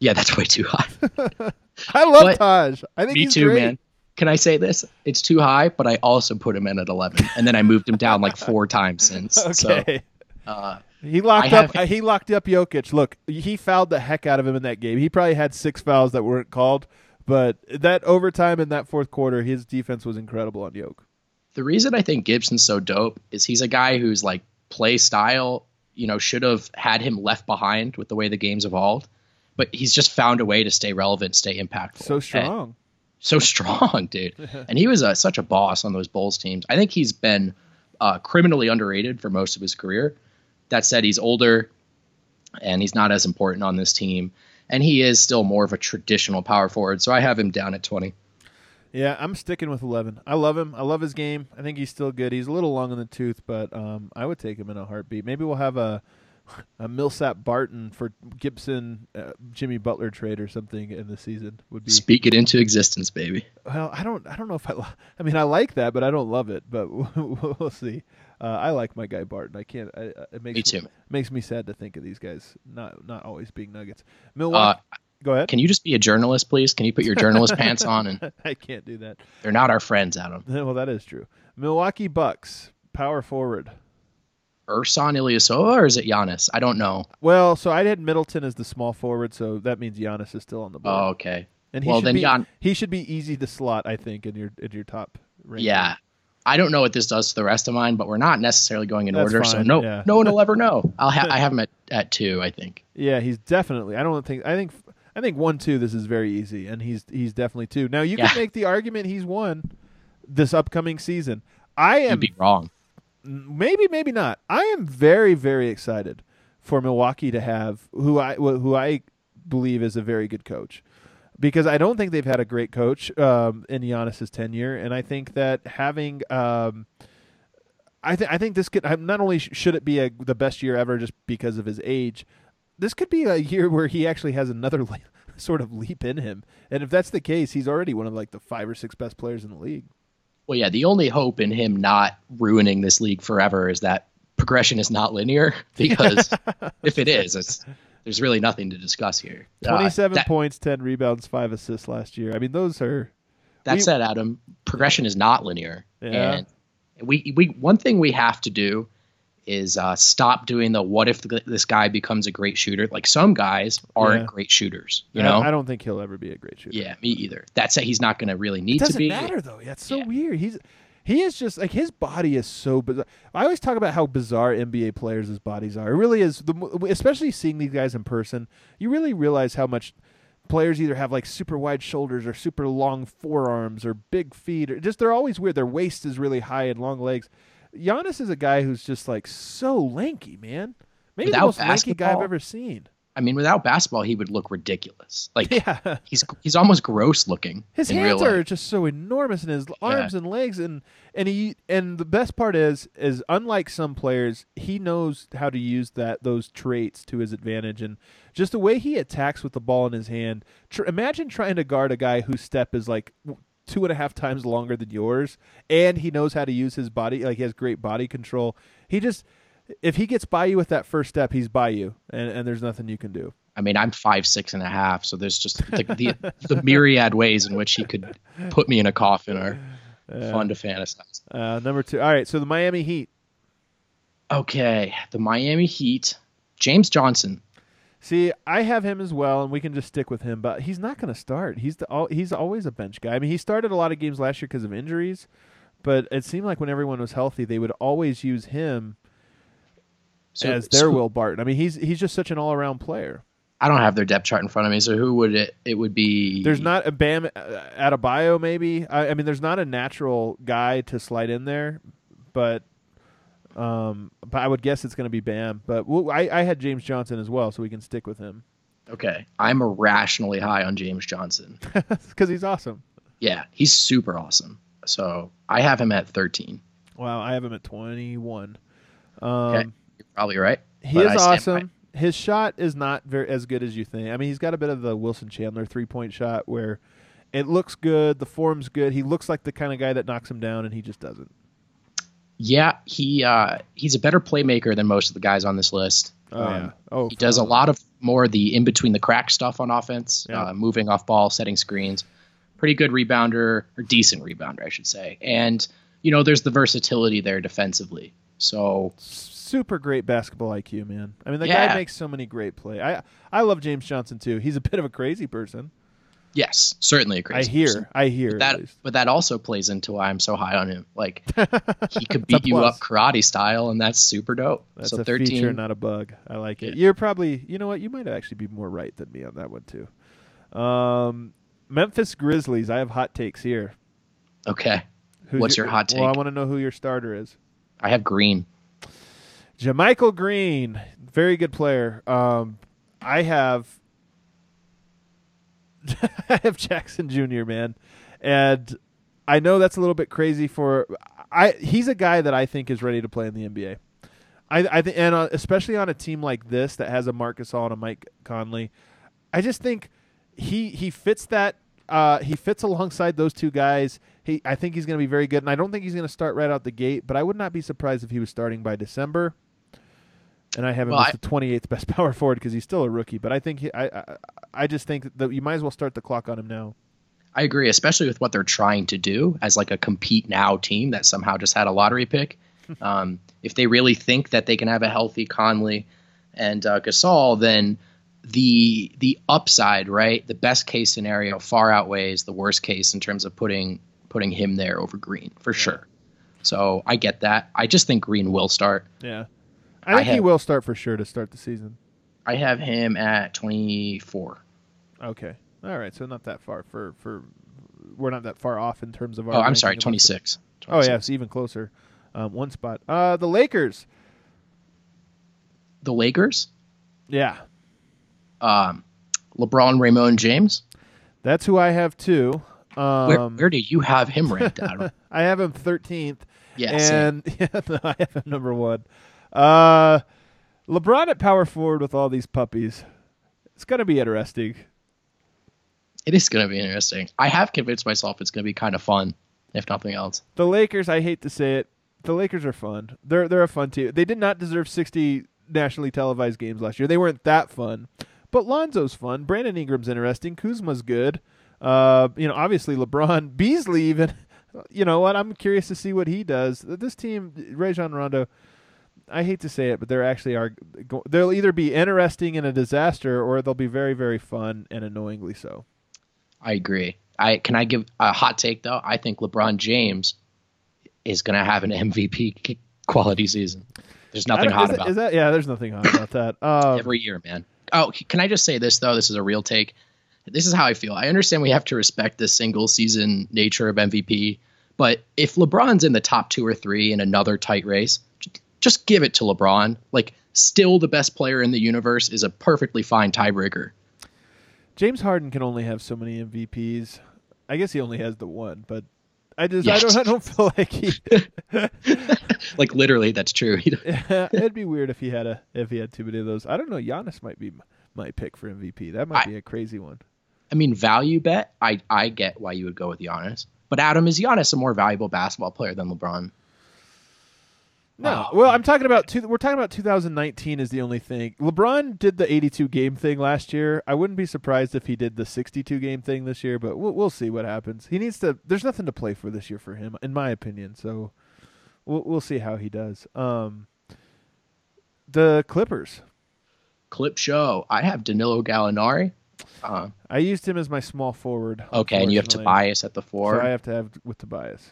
Yeah, that's way too high. (laughs) I love But- Taj. I think Me he's too, great. man. Can I say this? It's too high, but I also put him in at 11, and then I moved him down like (laughs) four times since. So, Okay. uh, He locked I up. have- uh, he locked up Jokic. Look, he fouled the heck out of him in that game. He probably had six fouls that weren't called, but that overtime in that fourth quarter, his defense was incredible on Yoke. the reason I think Gibson's so dope is he's a guy who's like play style, you know, should have had him left behind with the way the game's evolved, but he's just found a way to stay relevant, stay impactful. So And- strong. So (laughs) strong, dude. (laughs) and he was uh, such a boss on those Bulls teams. I think he's been uh, criminally underrated for most of his career. That said, he's older and he's not as important on this team. And he is still more of a traditional power forward. So I have him down at 20. Yeah, I'm sticking with 11. I love him. I love his game. I think he's still good. He's a little long in the tooth, but um, I would take him in a heartbeat. Maybe we'll have a (laughs) a Millsap Barton for Gibson uh, Jimmy Butler trade or something in the season would be. Speak it into existence, baby. Well, I don't. I don't know if I. I mean, I like that, but I don't love it. But (laughs) we'll see. Uh, I like my guy Barton. I can't. I, it makes Me too. makes me sad to think of these guys not not always being Nuggets. Uh, Milwaukee. Go ahead. can you just be a journalist, please? Can you put your journalist pants (laughs) on? And I can't do that. they're not our friends, Adam. Well, that is true. Milwaukee Bucks power forward. Ersan Ilyasova or is it Giannis? I don't know. Well, so I had Middleton as the small forward, so that means Giannis is still on the board. Oh, okay. and he well, should then be Gian- he should be easy to slot, I think, in your in your top. Ranking. Yeah. I don't know what this does to the rest of mine, but we're not necessarily going in That's order, so no, yeah. no one will (laughs) ever know. I'll ha- I have him at, at two, I think. Yeah, he's definitely. I don't think. I think. I think one two. This is very easy, and he's he's definitely two. Now you Yeah. can make the argument he's one this upcoming season. I am You'd be wrong. Maybe maybe not. I am very very excited for Milwaukee to have who I who I believe is a very good coach. because I don't think they've had a great coach um, in Giannis's tenure, and I think that having. Um, I, th- I think this could not only sh- should it be a, the best year ever just because of his age, this could be a year where he actually has another (laughs) le- sort of leap in him. And if that's the case, he's already one of like the five or six best players in the league. Well, yeah, the only hope in him not ruining this league forever is that progression is not linear. (laughs) Because (laughs) if it is, it's, there's really nothing to discuss here. Uh, 27 that, points, 10 rebounds, 5 assists last year. I mean, those are. That we, said, Adam, progression is not linear. Yeah. And we, we one thing we have to do is uh, stop doing the what if this guy becomes a great shooter. Like some guys aren't yeah. great shooters. You know, I don't think he'll ever be a great shooter. Yeah, me either. That's it. He's not going to really need to be. Doesn't matter though. Yeah, it's so yeah. weird. He's he is just like his body is so bizarre. I always talk about how bizarre NBA players' bodies are. It really is. The, especially seeing these guys in person, you really realize how much players either have like super wide shoulders or super long forearms or big feet or just they're always weird. Their waist is really high and long legs. Giannis is a guy who's just like so lanky, man. Maybe Without the most lanky guy I've ever seen. I mean, without basketball, he would look ridiculous. Like (laughs) yeah. he's he's almost gross looking. His hands are just so enormous, and his arms yeah. and legs, and and he and the best part is is unlike some players, he knows how to use that those traits to his advantage, and just the way he attacks with the ball in his hand. Tr- imagine trying to guard a guy whose step is like two and a half times longer than yours, and he knows how to use his body. Like he has great body control. He just if he gets by you with that first step, he's by you, and, and there's nothing you can do. I mean, I'm five six and a half, so there's just the (laughs) the, the myriad ways in which he could put me in a coffin are uh, fun to fantasize. Uh, number two. All right, so the Miami Heat. Okay, the Miami Heat. James Johnson. See, I have him as well, and we can just stick with him. But he's not going to start. He's the he's always a bench guy. I mean, he started a lot of games last year because of injuries, but it seemed like when everyone was healthy, they would always use him so, as their so, Will Barton. I mean, he's he's just such an all around player. I don't have their depth chart in front of me, so who would it? It would be. There's not a Bam uh, Adebayo, maybe. I, I mean, there's not a natural guy to slide in there, but um, but I would guess it's going to be Bam. But we'll, I, I had James Johnson as well, so we can stick with him. Okay, I'm irrationally high on James Johnson (laughs) because he's awesome. Yeah, he's super awesome. So I have him at 13. Wow, I have him at 21. Um, okay, you're probably right. He is awesome. His shot is not very as good as you think. I mean, he's got a bit of the Wilson Chandler three point shot where it looks good, the form's good. He looks like the kind of guy that knocks him down, and he just doesn't. Yeah, he uh, he's a better playmaker than most of the guys on this list. Oh, um, yeah. oh he does a lot of more of the in between the crack stuff on offense, yeah. uh, moving off ball, setting screens. Pretty good rebounder or decent rebounder, I should say. And you know, there's the versatility there defensively. So super great basketball IQ, man. I mean, the yeah. guy makes so many great plays. I I love James Johnson too. He's a bit of a crazy person. Yes, certainly a crazy. I hear, person. I hear but that, but that also plays into why I'm so high on him. Like (laughs) he could beat you up karate style, and that's super dope. That's so a 13, feature, not a bug. I like it. Yeah. You're probably, you know what? You might actually be more right than me on that one too. Um, Memphis Grizzlies. I have hot takes here. Okay. Who's What's your, your hot take? Well, I want to know who your starter is. I have Green. JaMychal Green, very good player. Um, I have (laughs) I have Jackson Jr. man, and I know that's a little bit crazy for I. He's a guy that I think is ready to play in the NBA. I I think, and uh, especially on a team like this that has a Marcus Gasol and a Mike Conley, I just think he he fits that. Uh, he fits alongside those two guys. He, I think he's going to be very good, and I don't think he's going to start right out the gate. But I would not be surprised if he was starting by December and I have him well, as the 28th best (laughs) power forward because he's still a rookie. But I think he, I, I, I just think that you might as well start the clock on him now. I agree, especially with what they're trying to do as like a compete now team that somehow just had a lottery pick. (laughs) um, if they really think that they can have a healthy Conley and uh, Gasol, then the the upside, right, the best case scenario far outweighs the worst case in terms of putting putting him there over Green for yeah. sure. So I get that. I just think Green will start. Yeah. I think I have, he will start for sure to start the season. I have him at 24. Okay. All right. So not that far for for we're not that far off in terms of our. Oh, I'm sorry, 26. 26. Oh yeah, it's even closer. Um, one spot. Uh, the Lakers. The Lakers. Yeah. Um, LeBron, Raymond, James. That's who I have too. Um, Where, where do you have him ranked, (laughs) Adam? I have him 13th. yeah, and (laughs) yeah, no, I have him number one. Uh, LeBron at power forward with all these puppies. It's gonna be interesting. it is going to be interesting. I have convinced myself it's going to be kind of fun, if nothing else. The Lakers, I hate to say it, the Lakers are fun. They're they're a fun team. They did not deserve 60 nationally televised games last year. They weren't that fun. But Lonzo's fun. Brandon Ingram's interesting. Kuzma's good. Uh, you know, obviously LeBron, Beasley (laughs) even. You know what? I'm curious to see what he does. This team, Rajon Rondo. I hate to say it, but they're actually are. They'll either be interesting and a disaster, or they'll be very, very fun and annoyingly so. I agree. I can I give a hot take though. I think LeBron James is going to have an MVP quality season. There's nothing hot about is that? Yeah, there's nothing hot about that. (laughs) Um, every year, man. Oh, can I just say this though? This is a real take. This is how I feel. I understand we have to respect the single season nature of MVP, but if LeBron's in the top two or three in another tight race, just give it to LeBron. Like, still the best player in the universe is a perfectly fine tiebreaker. James Harden can only have so many MVPs. I guess he only has the one, but I just I don't I don't feel like he. (laughs) Like, literally, that's true. He- (laughs) (laughs) it'd be weird if he had a if he had too many of those. I don't know. Giannis might be my pick for MVP. That might I- be a crazy one. I mean, value bet. I I get why you would go with Giannis, but Adam is Giannis a more valuable basketball player than LeBron? No, Oh, well, I'm talking about two, we're talking about 2019 is the only thing. LeBron did the 82 game thing last year. I wouldn't be surprised if he did the 62 game thing this year, but we'll we'll see what happens. He needs to. There's nothing to play for this year for him, in my opinion. So we'll we'll see how he does. Um, the Clippers. Clip show. I have Danilo Gallinari. Uh, I used him as my small forward. okay, and you have. Tobias at the four. So I have to have with Tobias.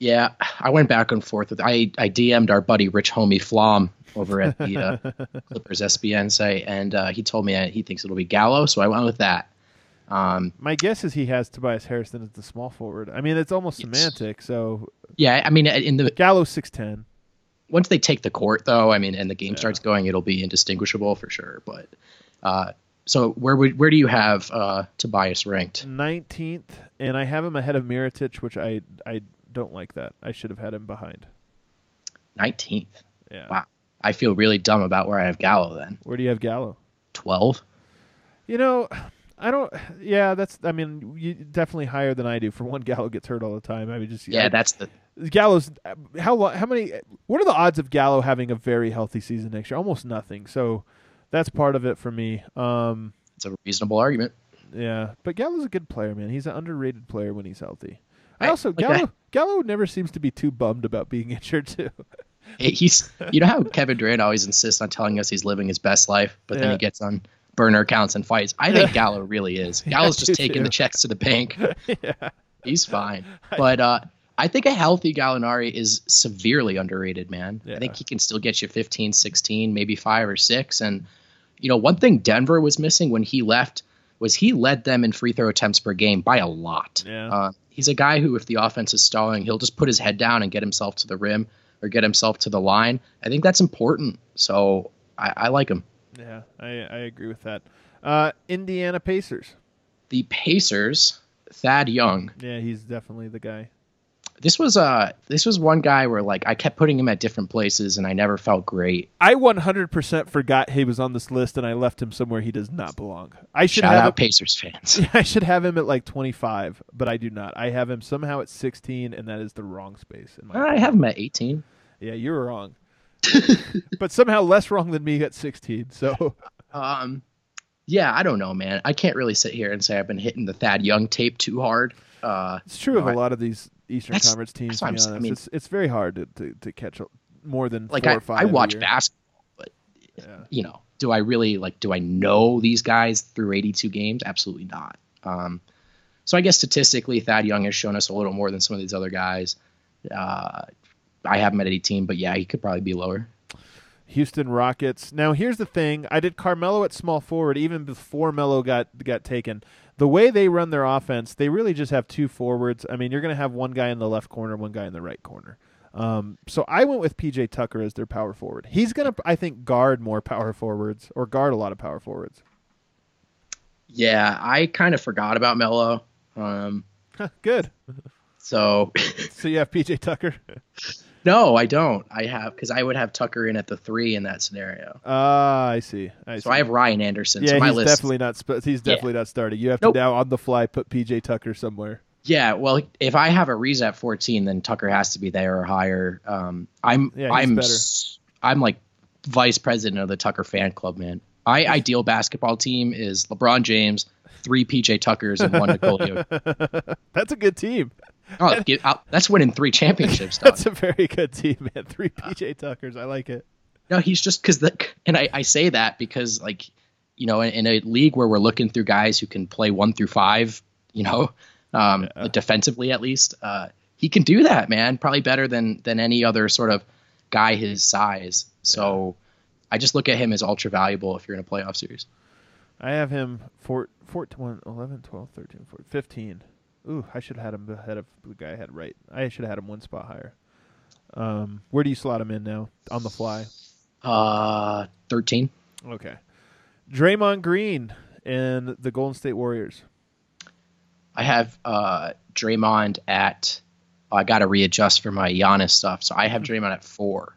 Yeah, I went back and forth with. I I DM'd our buddy Rich Homie Flom over at the uh, (laughs) Clippers SBN site, and uh, he told me he thinks it'll be Gallo, so I went with that. Um, My guess is he has Tobias Harrison as the small forward. I mean, it's almost Yes. semantic. So yeah, I mean, in the Gallo 6'10. once they take the court, though, I mean, and the game Yeah. starts going, it'll be indistinguishable for sure. But uh, so where would where do you have uh, Tobias ranked? 19th, and I have him ahead of Mirotic, which I I don't like that. I should have had him behind. Nineteenth. Yeah. Wow. I feel really dumb about where I have Gallo then. Where do you have Gallo? Twelve. You know, I don't. Yeah, that's. I mean, you, definitely higher than I do. For one, Gallo gets hurt all the time. I mean, just Yeah, I- that's the Gallo's. How long? how many? What are the odds of Gallo having a very healthy season next year? Almost nothing. So that's part of it for me. Um, it's a reasonable argument. yeah, but Gallo's a good player, man. He's an underrated player when he's healthy. I also like Gallo. Gallo never seems to be too bummed about being (laughs) injured too. He's you know how Kevin Durant always insists on telling us he's living his best life, but then he gets on burner accounts and fights. I think (laughs) Gallo really is. Gallo's I just taking the checks to the bank. (laughs) yeah. He's fine. But uh, I think a healthy Gallinari is severely underrated, man. Yeah. I think he can still get you 15, 16, maybe five or six. And, you know, one thing Denver was missing when he left was he led them in free throw attempts per game by a lot. Yeah. Uh, he's a guy who, if the offense is stalling, he'll just put his head down and get himself to the rim or get himself to the line. I think that's important. So I, I like him. Yeah, I I agree with that. Uh, Indiana Pacers. The Pacers, Thad Young. Yeah, he's definitely the guy. This was uh this was one guy where like I kept putting him at different places and I never felt great. I 100% forgot he was on this list, and I left him somewhere he does not belong. I should Shout have out him, Pacers fans. (laughs) I should have him at like 25, but I do not. I have him somehow at 16, and that is the wrong space. In my I have him at 18. yeah, you were wrong, (laughs) but somehow less wrong than me at 16. So Um, yeah, I don't know, man. I can't really sit here and say I've been hitting the Thad Young tape too hard. Uh, it's true No, of a I- lot of these Eastern That's- Conference teams. that's To be I'm. I mean- it's it's very hard to, to, to catch more than like four I, or five. I watch basketball, but Yeah. you know, do I really like? Do I know these guys through 82 games? Absolutely not. Um, so I guess statistically, Thad Young has shown us a little more than some of these other guys. Uh, I have him at 18, but yeah, he could probably be lower. Houston Rockets. Now here's the thing: I did Carmelo at small forward even before Melo got got taken. The way they run their offense, they really just have two forwards. I mean, you're going to have one guy in the left corner, one guy in the right corner. Um, so I went with PJ Tucker as their power forward. He's going to, I think, guard more power forwards or guard a lot of power forwards. Yeah, I kind of forgot about Melo. Um, (laughs) Good. so (laughs) So you have PJ Tucker. (laughs) no, I don't. I have because I would have Tucker in at the three in that scenario. Ah, I see. I So see. I have Ryan Anderson. yeah, so he's list. definitely not. Sp- he's definitely not starting. You have Nope. to now on the fly put PJ Tucker somewhere. Yeah, well, if I have a Reese at 14, then Tucker has to be there or higher. Um, I'm Yeah, I'm better. I'm like vice president of the Tucker fan club, man. My (laughs) ideal basketball team is LeBron James, three PJ Tuckers, and one Jokic. (laughs) That's a good team. Oh, get out. That's winning three championships. (laughs) That's a very good team, man. Three PJ Tuckers. I like it. No, he's just because the and I, I say that because like you know in, in a league where we're looking through guys who can play one through five, you know, um, defensively at least, uh, he can do that, man. Probably better than than any other sort of guy his size. So I just look at him as ultra valuable if you're in a playoff series. I have him four, 14, 11, 12, 13, 14, 15. Ooh, I should have had him ahead of the guy I had right. I should have had him one spot higher. Um, where do you slot him in now? On the fly. Uh, thirteen. Okay. Draymond Green and the Golden State Warriors. I have uh Draymond at. oh, I got to readjust for my Giannis stuff, so I have (laughs) Draymond at four.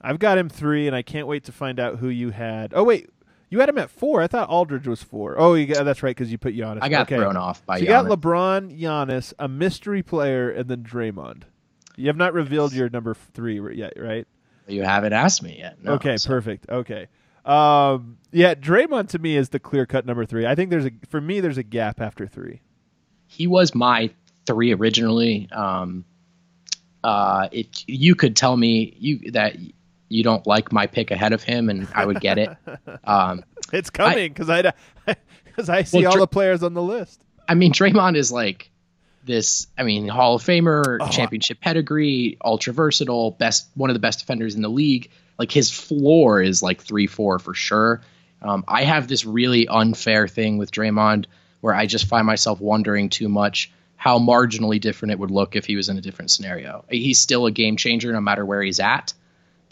I've got him three, and I can't wait to find out who you had. Oh wait, you had him at four. I thought Aldridge was four. Oh, you got, that's right because you put Giannis. I got okay. thrown off by So you got LeBron, Giannis, a mystery player, and then Draymond. You have not revealed your number three yet, right? You haven't asked me yet. No, okay, so- perfect. Okay. Um, yeah, Draymond to me is the clear cut number three. I think there's a for me there's a gap after three. He was my three originally. Um, uh, it you could tell me you that you don't like my pick ahead of him, and I would get it. (laughs) um, It's coming because I because I (laughs) see Well, all Dr- the players on the list. I mean, Draymond is like this. I mean, Hall of Famer, Oh, I- championship pedigree, ultra versatile, best one of the best defenders in the league. Like his floor is like three four for sure. Um, I have this really unfair thing with Draymond where I just find myself wondering too much how marginally different it would look if he was in a different scenario. He's still a game changer no matter where he's at.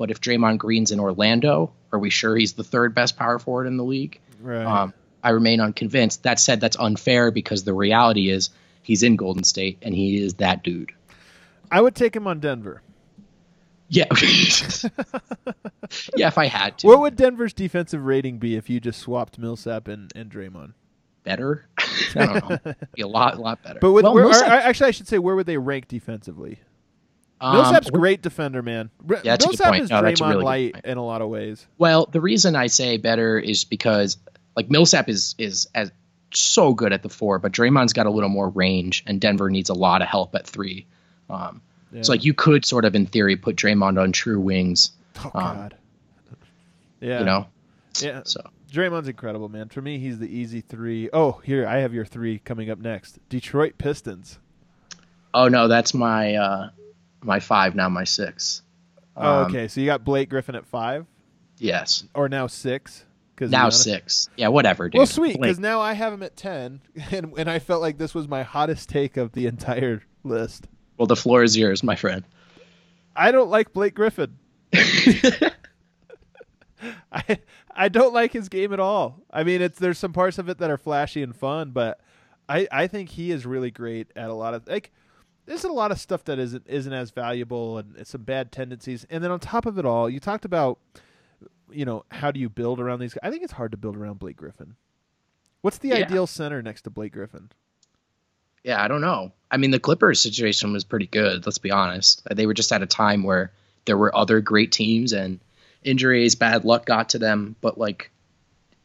But if Draymond Green's in Orlando, are we sure he's the third best power forward in the league? Right. Um, I remain unconvinced. That said, that's unfair because the reality is he's in Golden State and he is that dude. I would take him on Denver. Yeah. (laughs) yeah, if I had to. What would Denver's defensive rating be if you just swapped Millsap and, and Draymond? better? (laughs) I don't know. Be a lot, lot better. But with, well, where, Millsap- or, actually, I should say where would they rank defensively? Um, Millsap's great defender, man. Yeah, that's a good Millsap point. is No, Draymond really light in a lot of ways. Well, the reason I say better is because like Millsap is is as so good at the four, but Draymond's got a little more range, and Denver needs a lot of help at three. Um, Yeah. So like you could sort of in theory put Draymond on true wings, Oh um, God. Yeah. you know. Yeah. So Draymond's incredible, man. For me, he's the easy three. Oh, here I have your three coming up next. Detroit Pistons. oh no, that's my uh, my five now, my six. Oh, Um, okay. So you got Blake Griffin at five, Yes. or now six? Because Now six. Yeah, whatever, dude. Well, sweet, because now I have him at ten, (laughs) and and I felt like this was my hottest take of the entire list. well, the floor is yours, my friend. I don't like Blake Griffin. (laughs) I I don't like his game at all. I mean, it's there's some parts of it that are flashy and fun, but I I think he is really great at a lot of like. There's a lot of stuff that isn't isn't as valuable and some bad tendencies. And then on top of it all, you talked about, you know, how do you build around these? Guys? I think it's hard to build around Blake Griffin. What's the Yeah. ideal center next to Blake Griffin? Yeah, I don't know. I mean, the Clippers situation was pretty good. Let's be honest. They were just at a time where there were other great teams and injuries, bad luck got to them. But like,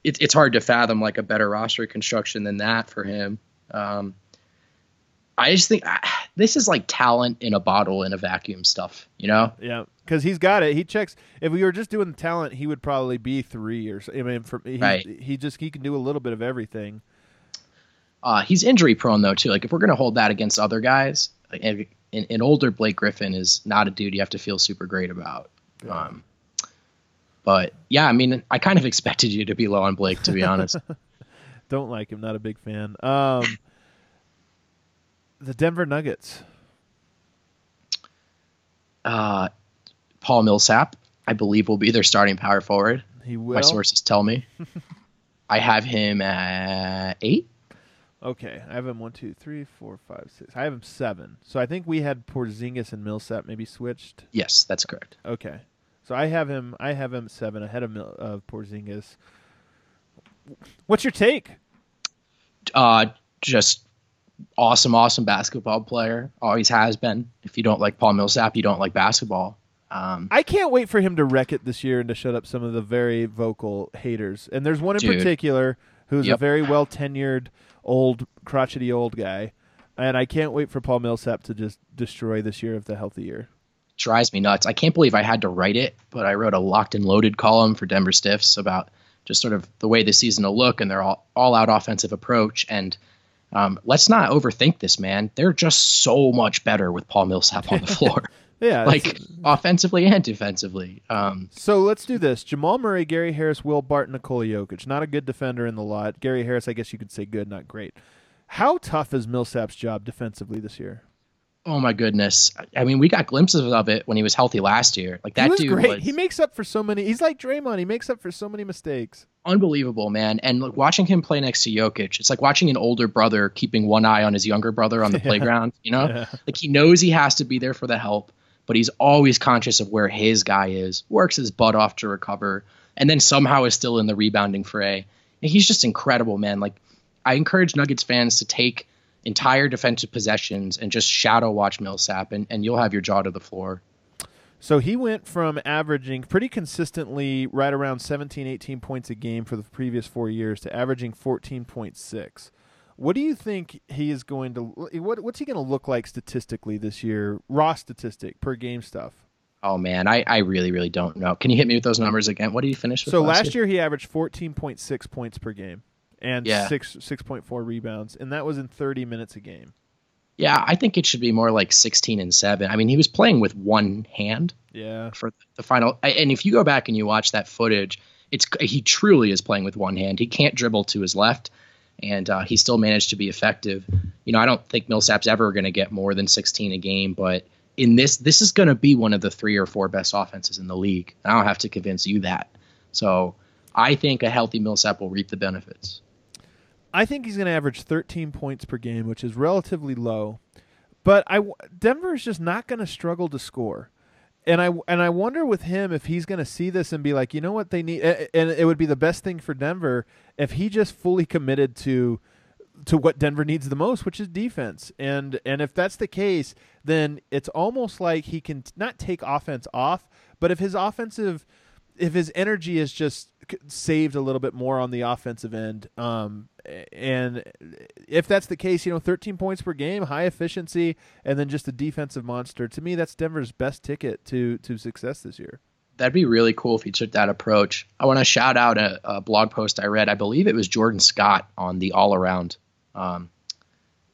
it, it's hard to fathom like a better roster construction than that for him. Um, I just think ah, this is like talent in a bottle in a vacuum stuff. You know? Yeah, because he's got it. He checks. If we were just doing the talent, he would probably be three or. so. I mean, for he, Right. he just he can do a little bit of everything. Uh, he's injury prone though too. Like if we're gonna hold that against other guys, like, an, an older Blake Griffin is not a dude you have to feel super great about. Um, but yeah, I mean, I kind of (laughs) expected you to be low on Blake, to be honest. (laughs) Don't like him. Not a big fan. Um, the Denver Nuggets. uh, Paul Millsap, I believe, will be their starting power forward. He will. My sources tell me. (laughs) I have him at eight. Okay, I have him one, two, three, four, five, six. I have him seven. So I think we had Porzingis and Millsap maybe switched. Yes, that's correct. Okay, so I have him. I have him seven ahead of Mil- of Porzingis. What's your take? Uh, just awesome, awesome basketball player. Always has been. If you don't like Paul Millsap, you don't like basketball. Um, I can't wait for him to wreck it this year and to shut up some of the very vocal haters. And there's one in Dude. particular who's a very well tenured, old, crotchety old guy. And I can't wait for Paul Millsap to just destroy this year of the healthy year. drives me nuts. I can't believe I had to write it, but I wrote a locked and loaded column for Denver Stiffs about just sort of the way the season will look and their all, all out offensive approach. And um, let's not overthink this, man. They're just so much better with Paul Millsap on the (laughs) floor, Yeah. like offensively and defensively. Um, so let's do this: Jamal Murray, Gary Harris, Will Barton, Nikola Jokic. Not a good defender in the lot. Gary Harris, I guess you could say good, not great. How tough is Millsap's job defensively this year? Oh my goodness. I- mean, we got glimpses of it when he was healthy last year. Like that he dude great. was He makes up for so many. He's like Draymond. He makes up for so many mistakes. unbelievable, man. And look, watching him play next to Jokic, it's like watching an older brother keeping one eye on his younger brother on the (laughs) playground. You know, Yeah. like he knows he has to be there for the help, but he's always conscious of where his guy is. Works his butt off to recover, and then somehow is still in the rebounding fray. And he's just incredible, man. Like I encourage Nuggets fans to take entire defensive possessions and just shadow watch Millsap, and, and you'll have your jaw to the floor. So he went from averaging pretty consistently right around 17, 18 points a game for the previous four years to averaging 14.6. What do you think he is going to what what's he going to look like statistically this year? Raw statistic per game stuff. Oh man, I, I really really don't know. Can you hit me with those numbers again? What did he finish with? So last year he averaged 14.6 points per game and Yeah. 6 6.4 rebounds and that was in 30 minutes a game. Yeah, I think it should be more like 16 and 7. I mean, he was playing with one hand Yeah. for the final and if you go back and you watch that footage, it's he truly is playing with one hand. He can't dribble to his left and uh, he still managed to be effective. You know, I don't think Millsap's ever going to get more than 16 a game, but in this this is going to be one of the 3 or 4 best offenses in the league. I don't have to convince you that. So, I think a healthy Millsap will reap the benefits. I think he's going to average 13 points per game, which is relatively low. But I Denver is just not going to struggle to score. And I and I wonder with him if he's going to see this and be like, you know what they need, and it would be the best thing for Denver if he just fully committed to to what Denver needs the most, which is defense. And and if that's the case, then it's almost like he can not take offense off, but if his offensive if his energy is just saved a little bit more on the offensive end, um, and if that's the case, you know, 13 points per game, high efficiency, and then just a defensive monster. To me, that's Denver's best ticket to to success this year. That'd be really cool if he took that approach. I want to shout out a, a blog post I read. I believe it was Jordan Scott on the All Around, um,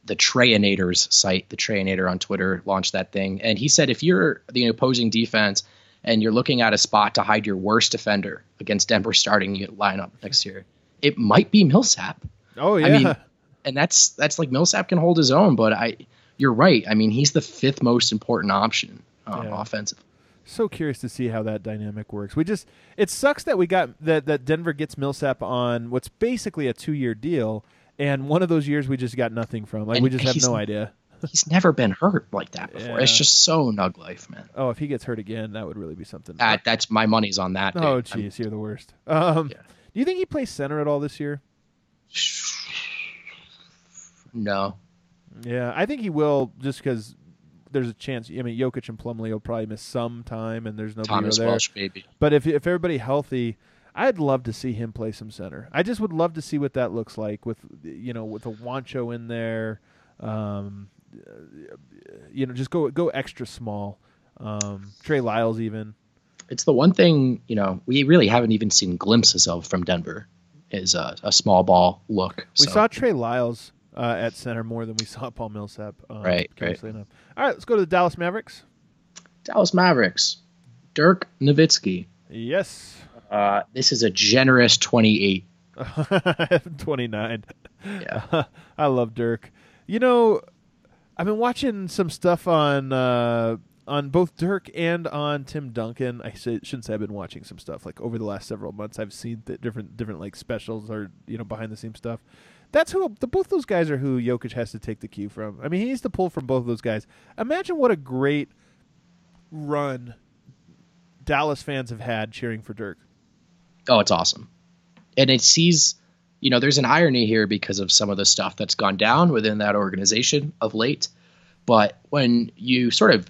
the Treyinators site. The Treyinator on Twitter launched that thing, and he said if you're the opposing defense and you're looking at a spot to hide your worst defender against Denver starting lineup next year, it might be Millsap. Oh yeah, I mean, and that's that's like Millsap can hold his own, but I, you're right. I mean, he's the fifth most important option um, Yeah. offensive. so curious to see how that dynamic works. We just it sucks that we got that that Denver gets Millsap on what's basically a two year deal, and one of those years we just got nothing from. Like And we just have no idea. He's never been hurt like that before. It's just so nug life, man. Oh, if he gets hurt again, that would really be something. That that's my money's on that. oh, jeez, you're the worst. Um, Yeah. Do you think he plays center at all this year? no. Yeah, I think he will, just because there's a chance. I mean, Jokic and Plumlee will probably miss some time, and there's nobody Thomas there. Welsh, baby. But if if everybody healthy, I'd love to see him play some center. I just would love to see what that looks like with you know with a Juancho in there. Um, you know, just go go extra small. Um, Trey Lyles even. It's the one thing you know we really haven't even seen glimpses of from Denver is a, a small ball look. We So, saw Trey Lyles uh, at center more than we saw Paul Millsap. Um, Right, right. curiously enough. All right, let's go to the Dallas Mavericks. Dallas Mavericks, Dirk Nowitzki. Yes. Uh, this is a generous 28. (laughs) 29. Yeah. (laughs) I love Dirk. You know, I've been watching some stuff on uh, on both Dirk and on Tim Duncan. I shouldn't say I've been watching some stuff like over the last several months. I've seen the different different like specials or you know behind the scenes stuff. That's who the, both those guys are who Jokic has to take the cue from. I mean, he needs to pull from both of those guys. Imagine what a great run Dallas fans have had cheering for Dirk. Oh, it's awesome. And it sees, you know, there's an irony here because of some of the stuff that's gone down within that organization of late. But when you sort of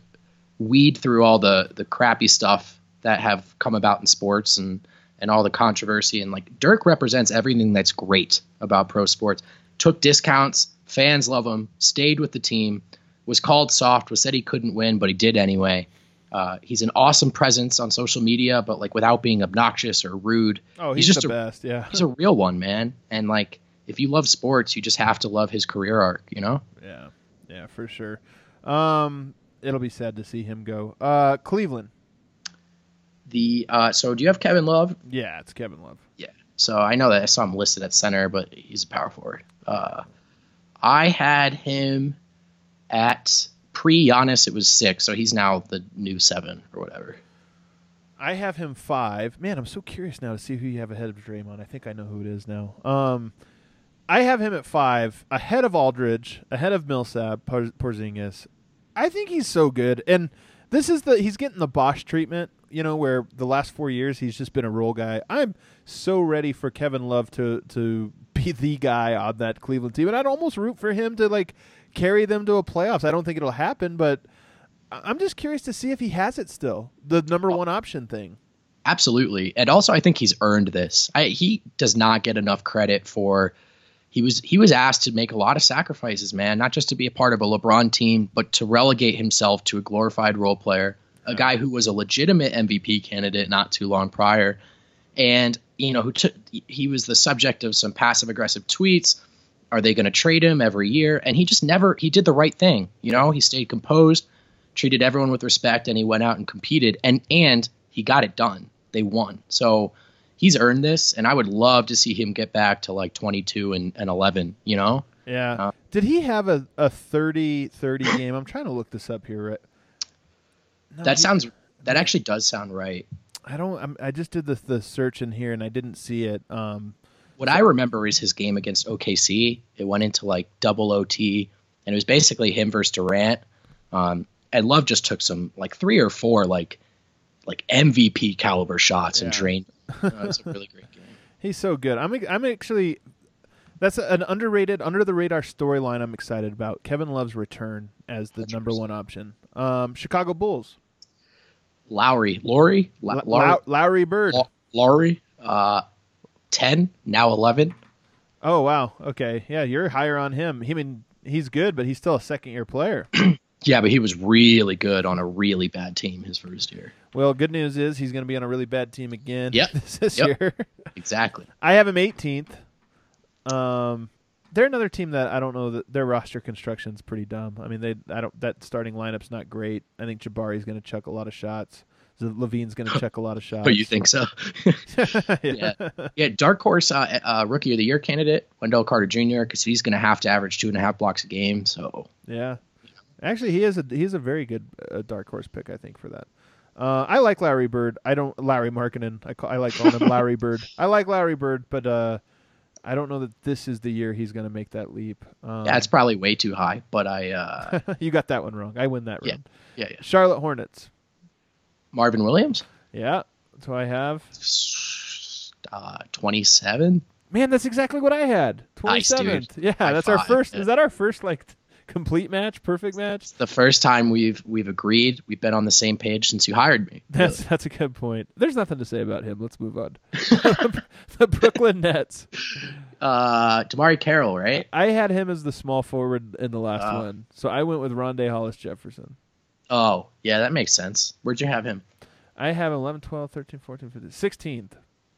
weed through all the the crappy stuff that have come about in sports and and all the controversy and like Dirk represents everything that's great about pro sports. Took discounts, fans love him, stayed with the team, was called soft, was said he couldn't win, but he did anyway. Uh, he's an awesome presence on social media, but like without being obnoxious or rude. Oh, he's, he's just the a, best. Yeah, he's a real one, man. And like, if you love sports, you just have to love his career arc. You know? Yeah, yeah, for sure. Um, it'll be sad to see him go. Uh, Cleveland. The uh, so do you have Kevin Love? Yeah, it's Kevin Love. Yeah. So I know that I saw him listed at center, but he's a power forward. Uh, I had him at pre Giannis. It was six, so he's now the new seven or whatever. I have him five. Man, I'm so curious now to see who you have ahead of Draymond. I think I know who it is now. Um, I have him at five, ahead of Aldridge, ahead of Millsap, Por- Porzingis. I think he's so good, and this is the he's getting the Bosh treatment. You know, where the last four years he's just been a role guy. I'm so ready for Kevin Love to to be the guy on that Cleveland team, and I'd almost root for him to like carry them to a playoffs. I don't think it'll happen, but I'm just curious to see if he has it still. The number one option thing. Absolutely, and also I think he's earned this. I, he does not get enough credit for. He was he was asked to make a lot of sacrifices, man. Not just to be a part of a LeBron team, but to relegate himself to a glorified role player, a guy who was a legitimate MVP candidate not too long prior, and you know who took he was the subject of some passive aggressive tweets. Are they going to trade him every year? And he just never he did the right thing. You know, he stayed composed, treated everyone with respect, and he went out and competed. And and he got it done. They won. So he's earned this, and I would love to see him get back to like 22 and, and 11. You know, Yeah. Uh, Did he have a, a 30 30 game? I'm trying to look this up here. Right. No, that he- sounds that actually does sound right. I don't. I'm, I just did the the search in here and I didn't see it. Um. What I remember is his game against OKC. It went into like double OT, and it was basically him versus Durant. Um, and Love just took some like three or four like like MVP caliber shots and Yeah. drained. Uh, it's (laughs) a really great game. He's so good. I'm I'm actually that's an underrated, under the radar storyline. I'm excited about Kevin Love's return as the number one option. Um, Chicago Bulls. Lowry, Lauri, La- L- Lowry, Lowry Bird. Lauri, uh, ten now eleven. Oh wow. Okay. Yeah, you're higher on him. He I mean he's good, but he's still a second year player. (clears throat) Yeah, but he was really good on a really bad team his first year. well, good news is he's going to be on a really bad team again Yep. (laughs) this Yep. year. Exactly. (laughs) I have him 18th. Um, they're another team that I don't know that their roster construction's pretty dumb. I mean, they I don't that starting lineup's not great. I think Jabari's going to chuck a lot of shots. LaVine's going (laughs) to chuck a lot of shots. Oh, you think so? (laughs) (laughs) yeah. yeah, dark horse uh, uh, rookie of the year candidate Wendell Carter Jr. because he's going to have to average two and a half blocks a game. So Yeah. Actually, he is a he's a very good uh, dark horse pick, I think, for that. Uh, I like Larry Bird. I don't Larry Markkanen. I call, I like calling him Larry Bird. I like Larry Bird, but uh, I don't know that this is the year he's going to make that leap. Um, that's probably way too high. But I, uh, (laughs) you got that one wrong. I win that Yeah. round. yeah, yeah. Charlotte Hornets. Marvin Williams, Yeah, that's what I have. uh, twenty-seven. Man, that's exactly what I had. Twenty Nice, dude. yeah, High that's our first. Yeah. Is that our first like complete match, perfect match? It's the first time we've we've agreed. We've been on the same page since you hired me. That's that's a good point. There's nothing to say about him. Let's move on. (laughs) (laughs) the Brooklyn Nets. Uh, DeMarre Carroll, right? I had him as the small forward in the last Oh. one, so I went with Rondae Hollis Jefferson. Oh, yeah, that makes sense. Where'd you have him? I have 11, 12, 13, 14, 15, 16th.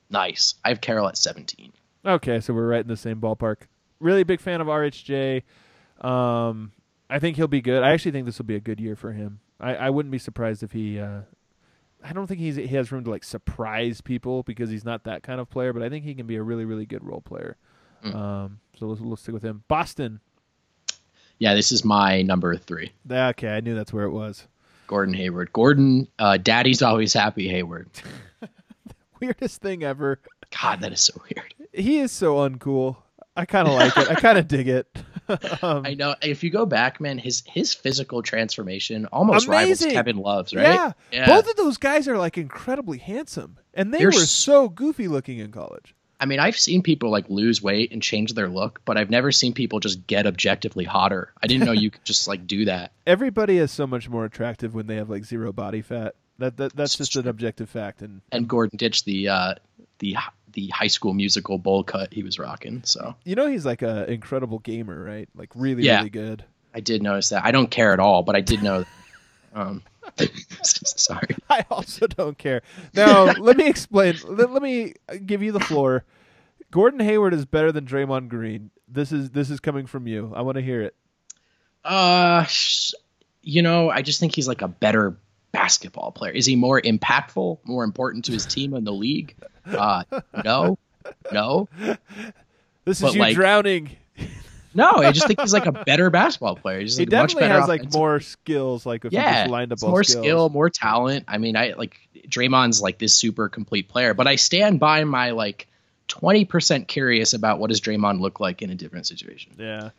Nice. I have Carroll at seventeen. Okay, so we're right in the same ballpark. Really big fan of RHJ. Um, I think he'll be good. I actually think this will be a good year for him. I, I wouldn't be surprised if he. Uh, I don't think he's he has room to like surprise people because he's not that kind of player. But I think he can be a really really good role player. Mm. Um, so let's, let's stick with him. Boston. Yeah, this is my number three. Okay, I knew that's where it was. Gordon Hayward. Gordon, uh, Daddy's always happy. Hayward. (laughs) Weirdest thing ever. God, that is so weird. He is so uncool. I kind of like it. I kind of dig it. (laughs) um, I know. If you go back, man, his his physical transformation almost Amazing. rivals Kevin Love's, right? Yeah. Yeah. Both of those guys are like incredibly handsome, and they They're were so goofy looking in college. I mean, I've seen people like lose weight and change their look, but I've never seen people just get objectively hotter. I didn't know you could just like do that. (laughs) Everybody is so much more attractive when they have like zero body fat. That, that that's just an objective fact. And And Gordon ditched the uh, the the high school musical bowl cut he was rocking. So you know he's like a incredible gamer, right? Like really, Yeah. really good. I did notice that. I don't care at all, but I did know. Um, (laughs) sorry. I also don't care. Now, let me explain. Let, let me give you the floor. Gordon Hayward is better than Draymond Green. This is this is coming from you. I want to hear it. Uh, you know, I just think he's like a better basketball player. Is he more impactful, more important to his team and the league? Uh, no, no, This is But, you like, drowning. no. I just think he's like a better basketball player. He's He like definitely has like more skills. Like if yeah, lined up more skills. skill, more talent. I mean, I like Draymond's like this super complete player, but I stand by my like twenty percent curious about what does Draymond look like in a different situation. Yeah.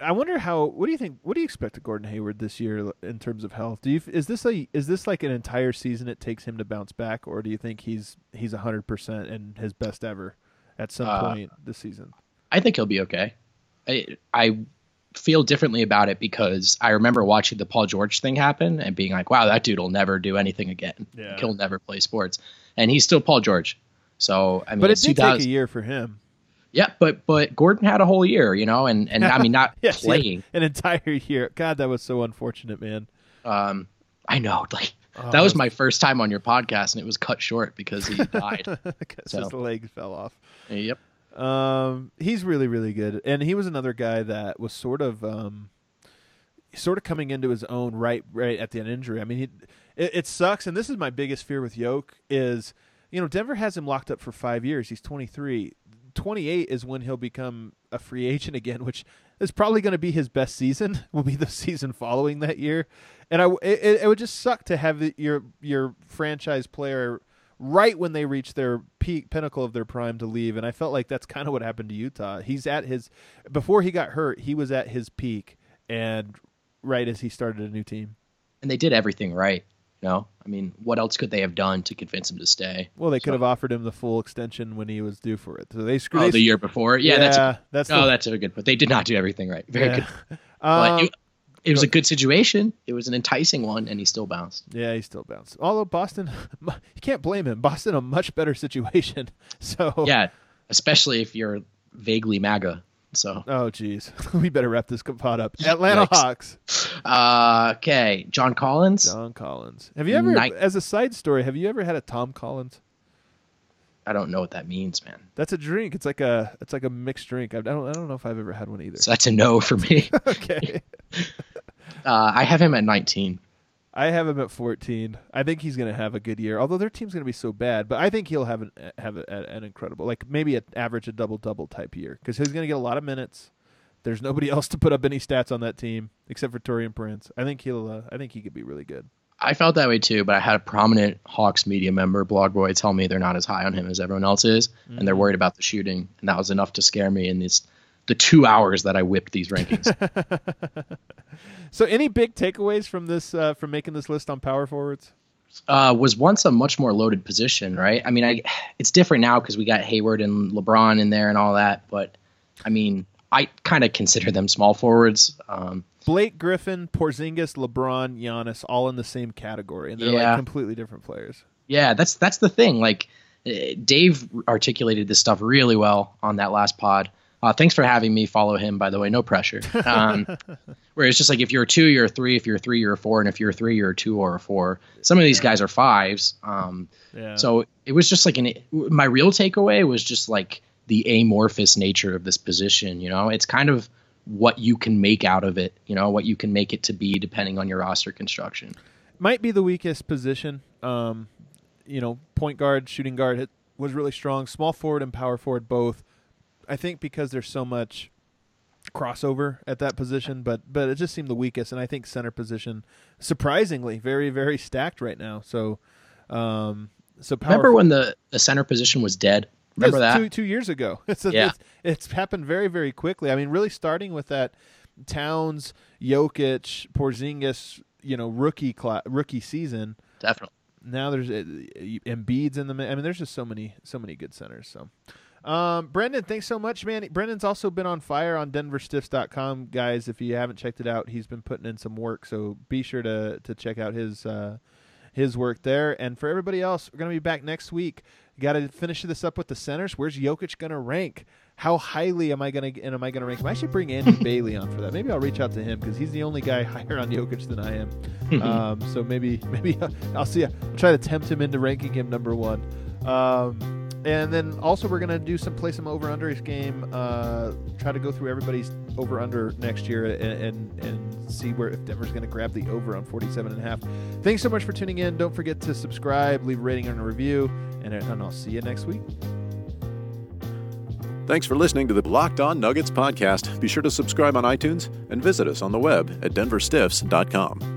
I wonder how. What do you think? What do you expect of Gordon Hayward this year in terms of health? Do you is this a is this like an entire season it takes him to bounce back, or do you think he's he's hundred percent and his best ever at some Uh, point this season? I think he'll be okay. I, I feel differently about it because I remember watching the Paul George thing happen and being like, wow, that dude will never do anything again. Yeah. He'll never play sports. And he's still Paul George. So, I mean, But it did 2000 take a year for him. Yeah, but but Gordon had a whole year, you know, and, and I mean, not (laughs) Yes, playing. an entire year. God, that was so unfortunate, man. Um, I know, (laughs) like, Oh, that was my first time on your podcast and it was cut short because he (laughs) died. because So. his leg fell off. yep. Um, he's really, really good, and he was another guy that was sort of, um, sort of coming into his own right, right at the end injury. I mean, he, it, it sucks, and this is my biggest fear with Yoke is, you know, Denver has him locked up for five years. He's twenty three. 28 is when he'll become a free (laughs) agent again, which is probably going to be his best season. (laughs) Will be the season following that year, and I it, it would just suck to have your your franchise player right when they reach their peak pinnacle of their prime to leave. And I felt like that's kind of what happened to Utah. He's at his before he got hurt, he was at his peak, and right as he started a new team. And they did everything right. You know, I mean, what else could they have done to convince him to stay? Well, they could have offered him the full extension when he was due for it. So they screwed. Oh, they the year before? Yeah, that's a, that's no, the, that's a good. But they did not do everything right. Very yeah. good. (laughs) Um, it, it was a good situation. It was an enticing one, and he still bounced. Yeah, he still bounced. Although Boston, (laughs) you can't blame him. Boston a much better situation. (laughs) So Yeah, especially if you're vaguely MAGA. So, Oh, jeez. (laughs) we better wrap this pod up. Atlanta. Hawks. uh, okay, John Collins. John Collins. Have you ever, Night- as a side story, have you ever had a Tom Collins? I don't know what that means, man. That's a drink. It's like a, it's like a mixed drink. I don't, I don't know if I've ever had one either. So that's a no for me. (laughs) okay. (laughs) Uh, I have him at 19. I have him at 14. I think he's going to have a good year. Although their team's going to be so bad, but I think he'll have an have a, an incredible, like maybe an average a double double type year because he's going to get a lot of minutes. There's nobody (laughs) else to put up any stats on that team except for Taurean Prince. I think he'll. Uh, I think he could be really good. I felt that way too, but I had a prominent Hawks media member, Blog Boy, tell me they're not as high on him as everyone else is, and Mm-hmm. they're worried about the shooting, and that was enough to scare me in this the two hours that I whipped these rankings. (laughs) So, any big takeaways from this uh, from making this list on power forwards? uh, was once a much more loaded position, right? I mean, I it's different now because we got Hayward and LeBron in there and all that, but I mean, I kind of consider them small forwards. Um, Blake Griffin, Porzingis, LeBron, Giannis, all in the same category, and they're like completely different players. Yeah, that's that's the thing. Like eh, Dave articulated this stuff really well on that last pod. Uh, thanks for having me follow him, by the way. No pressure. Um, (laughs) where it's just like if you're a two, you're a three. If you're a three, you're a four. And if you're a three, you're a two or a four. Some of these guys are fives. Um, Yeah. so it was just like an. My real takeaway was just like the amorphous nature of this position. You know, it's kind of what you can make out of it. You know, what you can make it to be depending on your roster construction. might be the weakest position. Um, you know, point guard, shooting guard was really strong. Small forward and power forward both. I think because there's so much crossover at that position, but but it just seemed the weakest. And I think center position, surprisingly, very very stacked right now. So, um, so power Remember when the, the center position was dead? Remember that? two two years ago. (laughs) It's, Yeah. it's it's happened very very quickly. I mean, really starting with that Towns, Jokic, Porzingis, you know, rookie cla- rookie season. Definitely. Now there's uh, Embiid's in the. I mean, there's just so many so many good centers. So. Um, Brendan, thanks so much, man. Brendan's also been on fire on DenverStiffs.com, guys. If you haven't checked it out, he's been putting in some work, so be sure to to check out his uh, his work there. And for everybody else, we're gonna be back next week. Got to finish this up with the centers. Where's Jokic gonna rank? How highly am I gonna and am I gonna rank him? I should bring Andy (laughs) Bailey on for that. Maybe I'll reach out to him because he's the only guy (laughs) higher on Jokic than I am. (laughs) um, so maybe maybe I'll see. I'll try to tempt him into ranking him number one. Um, and then also we're gonna do some play some over unders game. Uh, try to go through everybody's over under next year and, and and see where if Denver's gonna grab the over on 47 and a half. Thanks so much for tuning in. Don't forget to subscribe, leave a rating and a review, and, and I'll see you next week. Thanks for listening to the Locked On Nuggets podcast. Be sure to subscribe on iTunes and visit us on the web at denverstiffs.com.